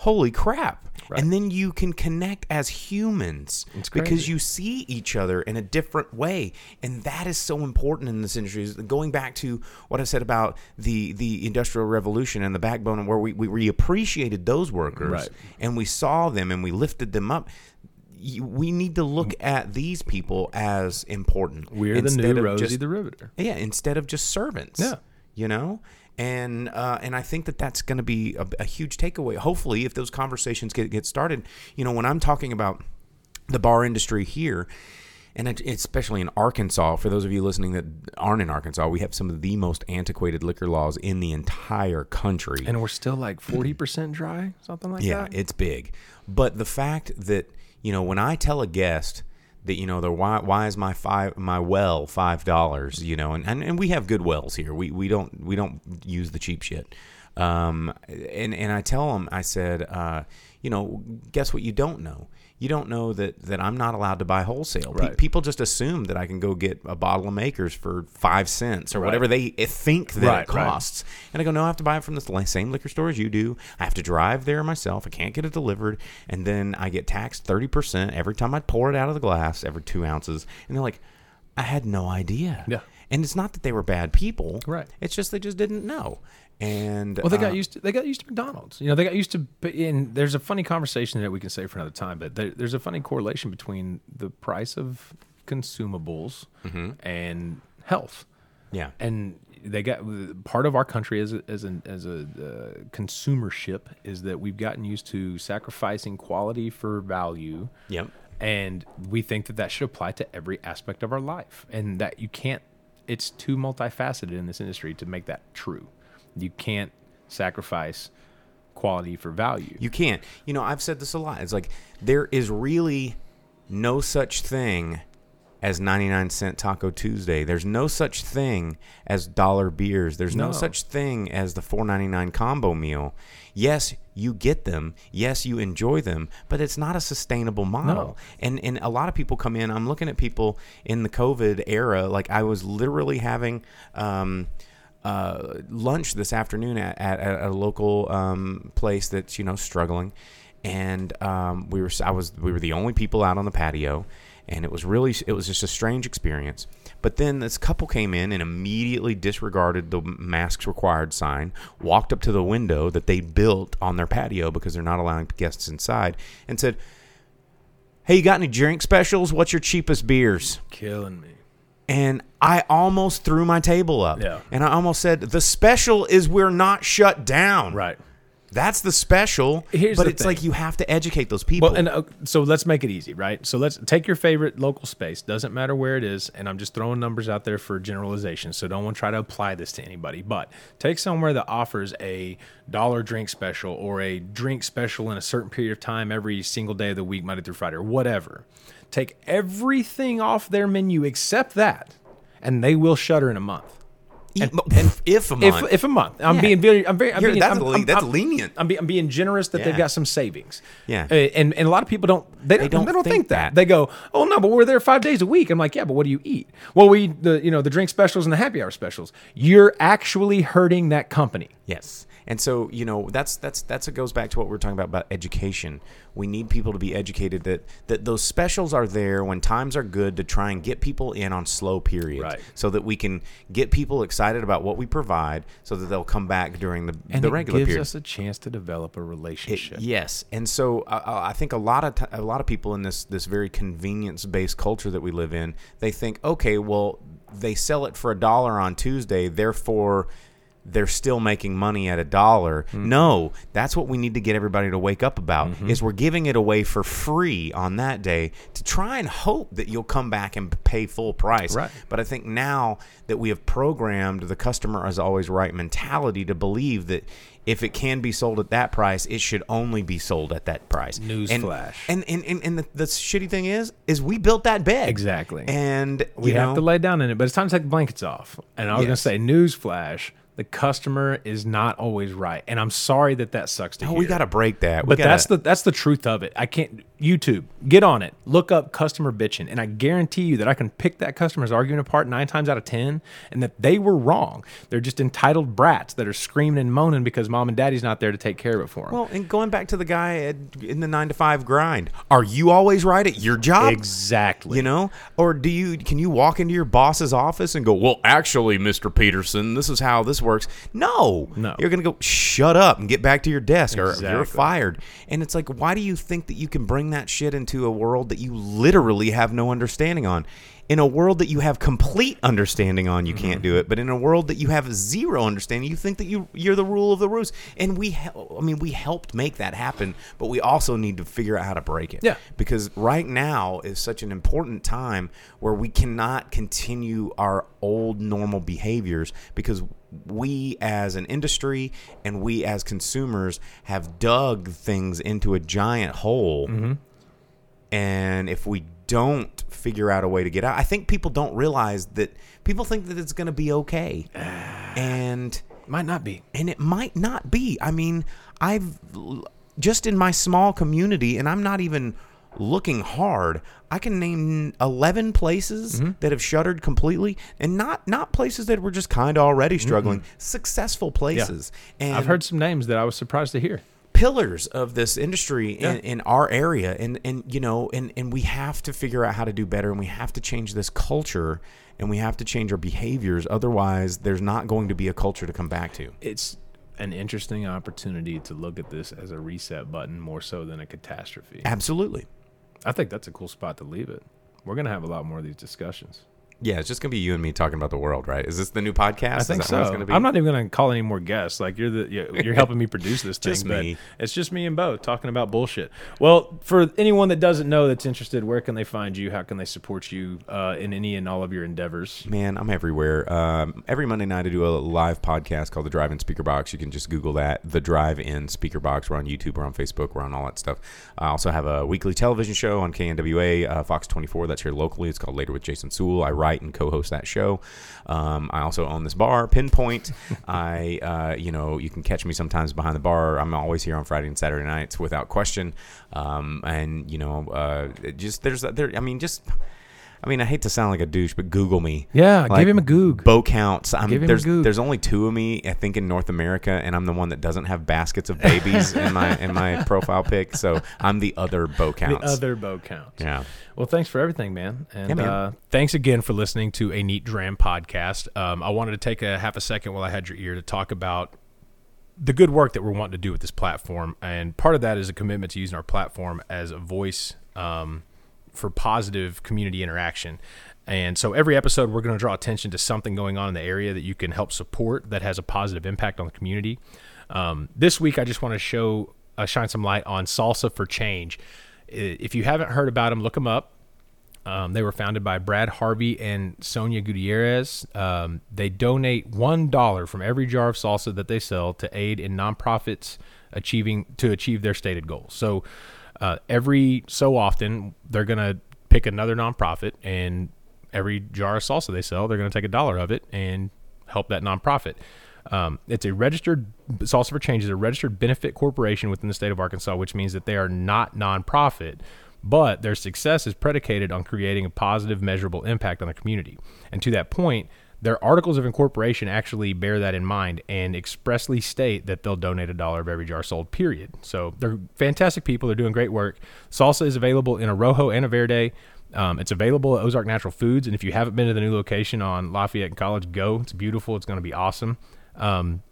Speaker 2: Holy crap.
Speaker 1: Right.
Speaker 2: And then you can connect as humans because you see each other in a different way. And that is so important in this industry. Going back to what I said about the, the Industrial Revolution and the backbone, where we, we, we appreciated those workers
Speaker 1: Right.
Speaker 2: and we saw them and we lifted them up. We need to look at these people as important.
Speaker 1: We're the new
Speaker 2: of
Speaker 1: Rosie
Speaker 2: just-
Speaker 1: the Riveter.
Speaker 2: yeah, instead of just servants.
Speaker 1: Yeah.
Speaker 2: you know, and uh, and I think that that's going to be a, a huge takeaway. Hopefully, if those conversations get get started, you know, when I'm talking about the bar industry here. And it- especially in Arkansas, for those of you listening that aren't in Arkansas, we have some of the most antiquated liquor laws in the entire country.
Speaker 1: And we're still like 40% dry, something like
Speaker 2: Yeah,
Speaker 1: that.
Speaker 2: Yeah, it's big. But the fact that you know, when I tell a guest that you know, they're why why is my five my well five dollars? You know, and, and and we have good wells here. We we don't we don't use the cheap shit. Um, and and I tell them, I said, uh, you know, guess what? You don't know. You don't know that that I'm not allowed to buy wholesale. Pe- people just assume that I can go get a bottle of Makers for five cents or whatever they think that
Speaker 1: Right,
Speaker 2: it
Speaker 1: right.
Speaker 2: costs. And I go, no, I have to buy it from the same liquor store as you do. I have to drive there myself. I can't get it delivered. And then I get taxed 30% every time I pour it out of the glass, every two ounces. And they're like, I had no idea.
Speaker 1: Yeah.
Speaker 2: And it's not that they were bad people.
Speaker 1: Right.
Speaker 2: It's just they just didn't know. And
Speaker 1: Well, they got
Speaker 2: uh,
Speaker 1: used to they got used to McDonald's. You know, they got used to. And there's a funny conversation that we can say for another time, but there, there's a funny correlation between the price of consumables and health.
Speaker 2: Yeah.
Speaker 1: And they got part of our country as a, as an as a uh, consumership is that we've gotten used to sacrificing quality for value.
Speaker 2: Yep.
Speaker 1: and we think that that should apply to every aspect of our life and that you can't it's too multifaceted in this industry to make that true you can't sacrifice quality for value
Speaker 2: You can't. You know, I've said this a lot. It's like there is really no such thing as 99 cent Taco Tuesday. There's no such thing as dollar beers. There's no,
Speaker 1: No.
Speaker 2: such thing as the 4.99 combo meal. Yes, you get them. Yes, you enjoy them, but it's not a sustainable model.
Speaker 1: No.
Speaker 2: And and a lot of people come in. I'm looking at people in the COVID era. Like I was literally having um, uh, lunch this afternoon at, at, at a local um, place that's you know struggling, and um, we were I was we were the only people out on the patio, and it was really it was just a strange experience. But then this couple came in and immediately disregarded the masks required sign, walked up to the window that they built on their patio because they're not allowing guests inside, and said, "Hey, you got any drink specials? What's your cheapest beers?"
Speaker 1: killing me
Speaker 2: and I almost threw my table up.
Speaker 1: Yeah.
Speaker 2: And I almost said, the special is we're not shut down.
Speaker 1: right
Speaker 2: That's the special.
Speaker 1: Here's
Speaker 2: but
Speaker 1: the
Speaker 2: it's
Speaker 1: thing.
Speaker 2: like you have to educate those people.
Speaker 1: well and uh, so let's make it easy right so let's take your favorite local space doesn't matter where it is and i'm just throwing numbers out there for generalization so don't want to try to apply this to anybody but take somewhere that offers a dollar drink special or a drink special in a certain period of time every single day of the week monday through friday or whatever take everything off their menu except that and they will shutter in a month
Speaker 2: And, if, if a month.
Speaker 1: if a month, I'm
Speaker 2: Yeah.
Speaker 1: being very, I'm very, I'm
Speaker 2: You're-
Speaker 1: being,
Speaker 2: that's
Speaker 1: I'm,
Speaker 2: le- that's
Speaker 1: I'm-
Speaker 2: lenient.
Speaker 1: I'm, be, I'm being generous that they've got some savings.
Speaker 2: Yeah.
Speaker 1: Uh, and and a lot of people don't, they, don't,
Speaker 2: don't
Speaker 1: they don't
Speaker 2: think
Speaker 1: think, that.
Speaker 2: that.
Speaker 1: They go, oh no, but we're there five days a week. I'm like, yeah, but what do you eat? Well, we the, you know, the drink specials and the happy hour specials. You're actually hurting that company.
Speaker 2: Yes. And so, you know, that's that's that's it goes back to what we we're talking about about education. We need people to be educated that that those specials are there when times are good to try and get people in on slow periods
Speaker 1: Right.
Speaker 2: so that we can get people excited about what we provide so that they'll come back during the, regular.
Speaker 1: And
Speaker 2: the
Speaker 1: it
Speaker 2: regular
Speaker 1: gives
Speaker 2: period.
Speaker 1: us a chance to develop a relationship.
Speaker 2: Yes, and so uh, I think a lot of t- a lot of people in this this very convenience based culture that we live in, they think, okay, well, they sell it for a dollar on Tuesday, therefore they're still making money at a dollar.
Speaker 1: Mm-hmm.
Speaker 2: No, that's what we need to get everybody to wake up about is we're giving it away for free on that day to try and hope that you'll come back and pay full price.
Speaker 1: Right.
Speaker 2: But I think now that we have programmed the customer is always right mentality to believe that if it can be sold at that price, it should only be sold at that price. And-
Speaker 1: Newsflash.
Speaker 2: And and, and, and the, the shitty thing is, is we built that bed.
Speaker 1: Exactly.
Speaker 2: And
Speaker 1: we have
Speaker 2: know,
Speaker 1: to lay down in it, but it's time to take the blankets off. And I was going to
Speaker 2: Yes.
Speaker 1: say, newsflash: the customer is not always right, and I'm sorry that that sucks to
Speaker 2: Oh,
Speaker 1: hear.
Speaker 2: we got to break that. We
Speaker 1: But
Speaker 2: gotta,
Speaker 1: that's the that's the truth of it. I can't YouTube get on it. Look up customer bitching, and I guarantee you that I can pick that customer's argument apart nine times out of ten, and that they were wrong. They're just entitled brats that are screaming and moaning because mom and daddy's not there to take care of it for them.
Speaker 2: Well, and going back to the guy at, in the nine to five grind, are you always right at your job?
Speaker 1: exactly.
Speaker 2: You know, or do you can you walk into your boss's office and go, "Well, actually, Mr. Peterson, this is how this works." No,
Speaker 1: No.
Speaker 2: you're gonna go shut up and get back to your desk, or you're fired. And it's like, why do you think that you can bring that shit into a world that you literally have no understanding on? In a world that you have complete understanding on, you mm-hmm. can't do it. But in a world that you have zero understanding, you think that you you're the rule of the roost. And we, I mean, we helped make that happen, but we also need to figure out how to break it
Speaker 1: Yeah.
Speaker 2: because right now is such an important time where we cannot continue our old normal behaviors because we as an industry and we as consumers have dug things into a giant hole mm-hmm. and if we don't figure out a way to get out i think people don't realize that people think that it's going to be okay <sighs> and
Speaker 1: might not be.
Speaker 2: and it might not be. I mean, I've just in my small community, and I'm not even looking hard. I can name 11 places mm-hmm. that have shuttered completely, and not not places that were just kind of already mm-hmm. struggling. Successful places, and
Speaker 1: I've heard some names that I was surprised to hear.
Speaker 2: pillars of this industry in, in our area and and you know and and we have to figure out how to do better and we have to change this culture and we have to change our behaviors otherwise there's not going to be a culture to come back to
Speaker 1: It's an interesting opportunity to look at this as a reset button more so than a catastrophe.
Speaker 2: absolutely
Speaker 1: I think that's a cool spot to leave it. We're gonna have a lot more of these discussions.
Speaker 2: Yeah, it's just gonna be you and me talking about the world, right? Is this the new podcast?
Speaker 1: I think
Speaker 2: is that
Speaker 1: so.
Speaker 2: Gonna be?
Speaker 1: I'm not even gonna call any more guests. Like you're the <laughs> you're, helping me produce this thing.
Speaker 2: Just
Speaker 1: but
Speaker 2: me.
Speaker 1: It's just me and Bo talking about bullshit. Well, for anyone that doesn't know that's interested, where can they find you? How can they support you uh, in any and all of your endeavors?
Speaker 2: Man, I'm everywhere. Um, every Monday night, I do a live podcast called The Drive In Speaker Box. You can just Google that, The Drive In Speaker Box. We're on YouTube, we're on Facebook, we're on all that stuff. I also have a weekly television show on KNWA, uh, Fox 24, that's here locally. It's called Later with Jason Sewell. I write and co host that show. Um, I also own this bar, Pinpoint. <laughs> I, uh, you know, you can catch me sometimes behind the bar. I'm always here on Friday and Saturday nights without question. Um, and, you know, uh, just there's, there, I mean, just. I mean, I hate to sound like a douche, but Google me.
Speaker 1: Yeah,
Speaker 2: Like,
Speaker 1: give him a goog.
Speaker 2: Bo counts. I'm,
Speaker 1: Give him a
Speaker 2: there's
Speaker 1: goog.
Speaker 2: there's only two of me, I think, in North America, and I'm the one that doesn't have baskets of babies in my in my <laughs> profile pic. So I'm the other
Speaker 1: Bo
Speaker 2: counts.
Speaker 1: The other Bo counts.
Speaker 2: yeah.
Speaker 1: Well, thanks for everything, man. And
Speaker 2: Yeah, man.
Speaker 1: Uh, thanks again for listening to a Neat Dram podcast. Um, I wanted to take a half a second while I had your ear to talk about the good work that we're wanting to do with this platform. And part of that is a commitment to using our platform as a voice um, for positive community interaction. And so every episode, we're going to draw attention to something going on in the area that you can help support that has a positive impact on the community. Um, this week, I just want to show, uh, shine some light on Salsa for Change. If you haven't heard about them, look them up. Um, they were founded by Brad Harvey and Sonia Gutierrez. Um, they donate one dollar from every jar of salsa that they sell to aid in nonprofits achieving to achieve their stated goals. So uh, every so often, they're gonna pick another nonprofit, and every jar of salsa they sell, they're gonna take a dollar of it and help that nonprofit. Um, it's a registered Salsa for Change is a registered benefit corporation within the state of Arkansas, which means that they are not nonprofit, but their success is predicated on creating a positive, measurable impact on the community. And to that point, their articles of incorporation actually bear that in mind and expressly state that they'll donate a dollar of every jar sold, period. So they're fantastic people. They're doing great work. Salsa is available in a Rojo and a Verde. Um, it's available at Ozark Natural Foods. And if you haven't been to the new location on Lafayette and College, go. It's beautiful. It's going to be awesome. Um,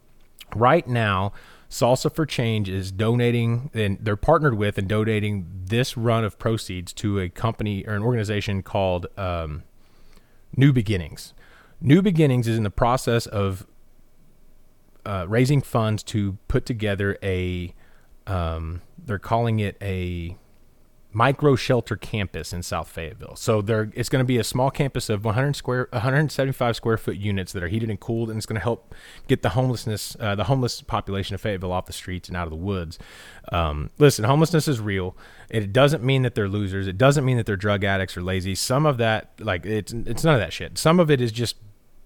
Speaker 1: right now, Salsa for Change is donating, and they're partnered with and donating this run of proceeds to a company or an organization called um, New Beginnings. New Beginnings is in the process of uh, raising funds to put together a. Um, they're calling it a micro shelter campus in South Fayetteville. So there, it's going to be a small campus of 100 square, 175 square foot units that are heated and cooled, and it's going to help get the homelessness, uh, the homeless population of Fayetteville off the streets and out of the woods. Um, listen, homelessness is real. It doesn't mean that they're losers. It doesn't mean that they're drug addicts or lazy. Some of that, like it's, it's none of that shit. Some of it is just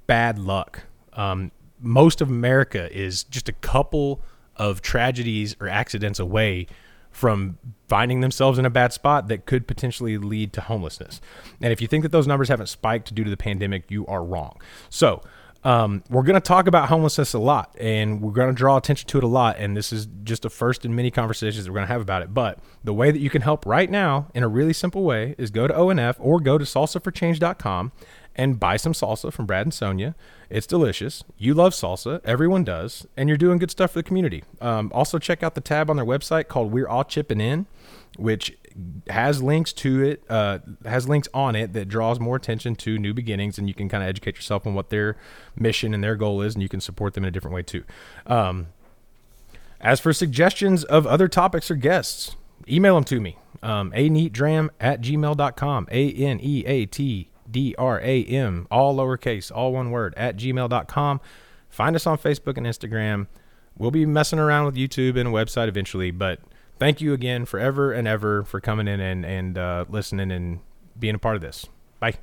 Speaker 1: bad luck. Um, most of America is just a couple of tragedies or accidents away from finding themselves in a bad spot that could potentially lead to homelessness. And if you think that those numbers haven't spiked due to the pandemic, you are wrong. So, um, we're going to talk about homelessness a lot and we're going to draw attention to it a lot. And this is just a first in many conversations that we're going to have about it. But the way that you can help right now in a really simple way is go to ONF or go to salsaforchange.com and buy some salsa from Brad and Sonia. It's delicious. You love salsa. Everyone does. And you're doing good stuff for the community. Um, also, check out the tab on their website called We're All Chipping In, which has links to it, uh, has links on it that draws more attention to new beginnings. And you can kind of educate yourself on what their mission and their goal is. And you can support them in a different way, too. Um, as for suggestions of other topics or guests, email them to me. Um, a neatdram at gmail.com. A N E A T D R A M, all lowercase, all one word, at gmail.com. Find us on Facebook and Instagram. We'll be messing around with YouTube and a website eventually, but thank you again forever and ever for coming in and, and uh, listening and being a part of this. Bye.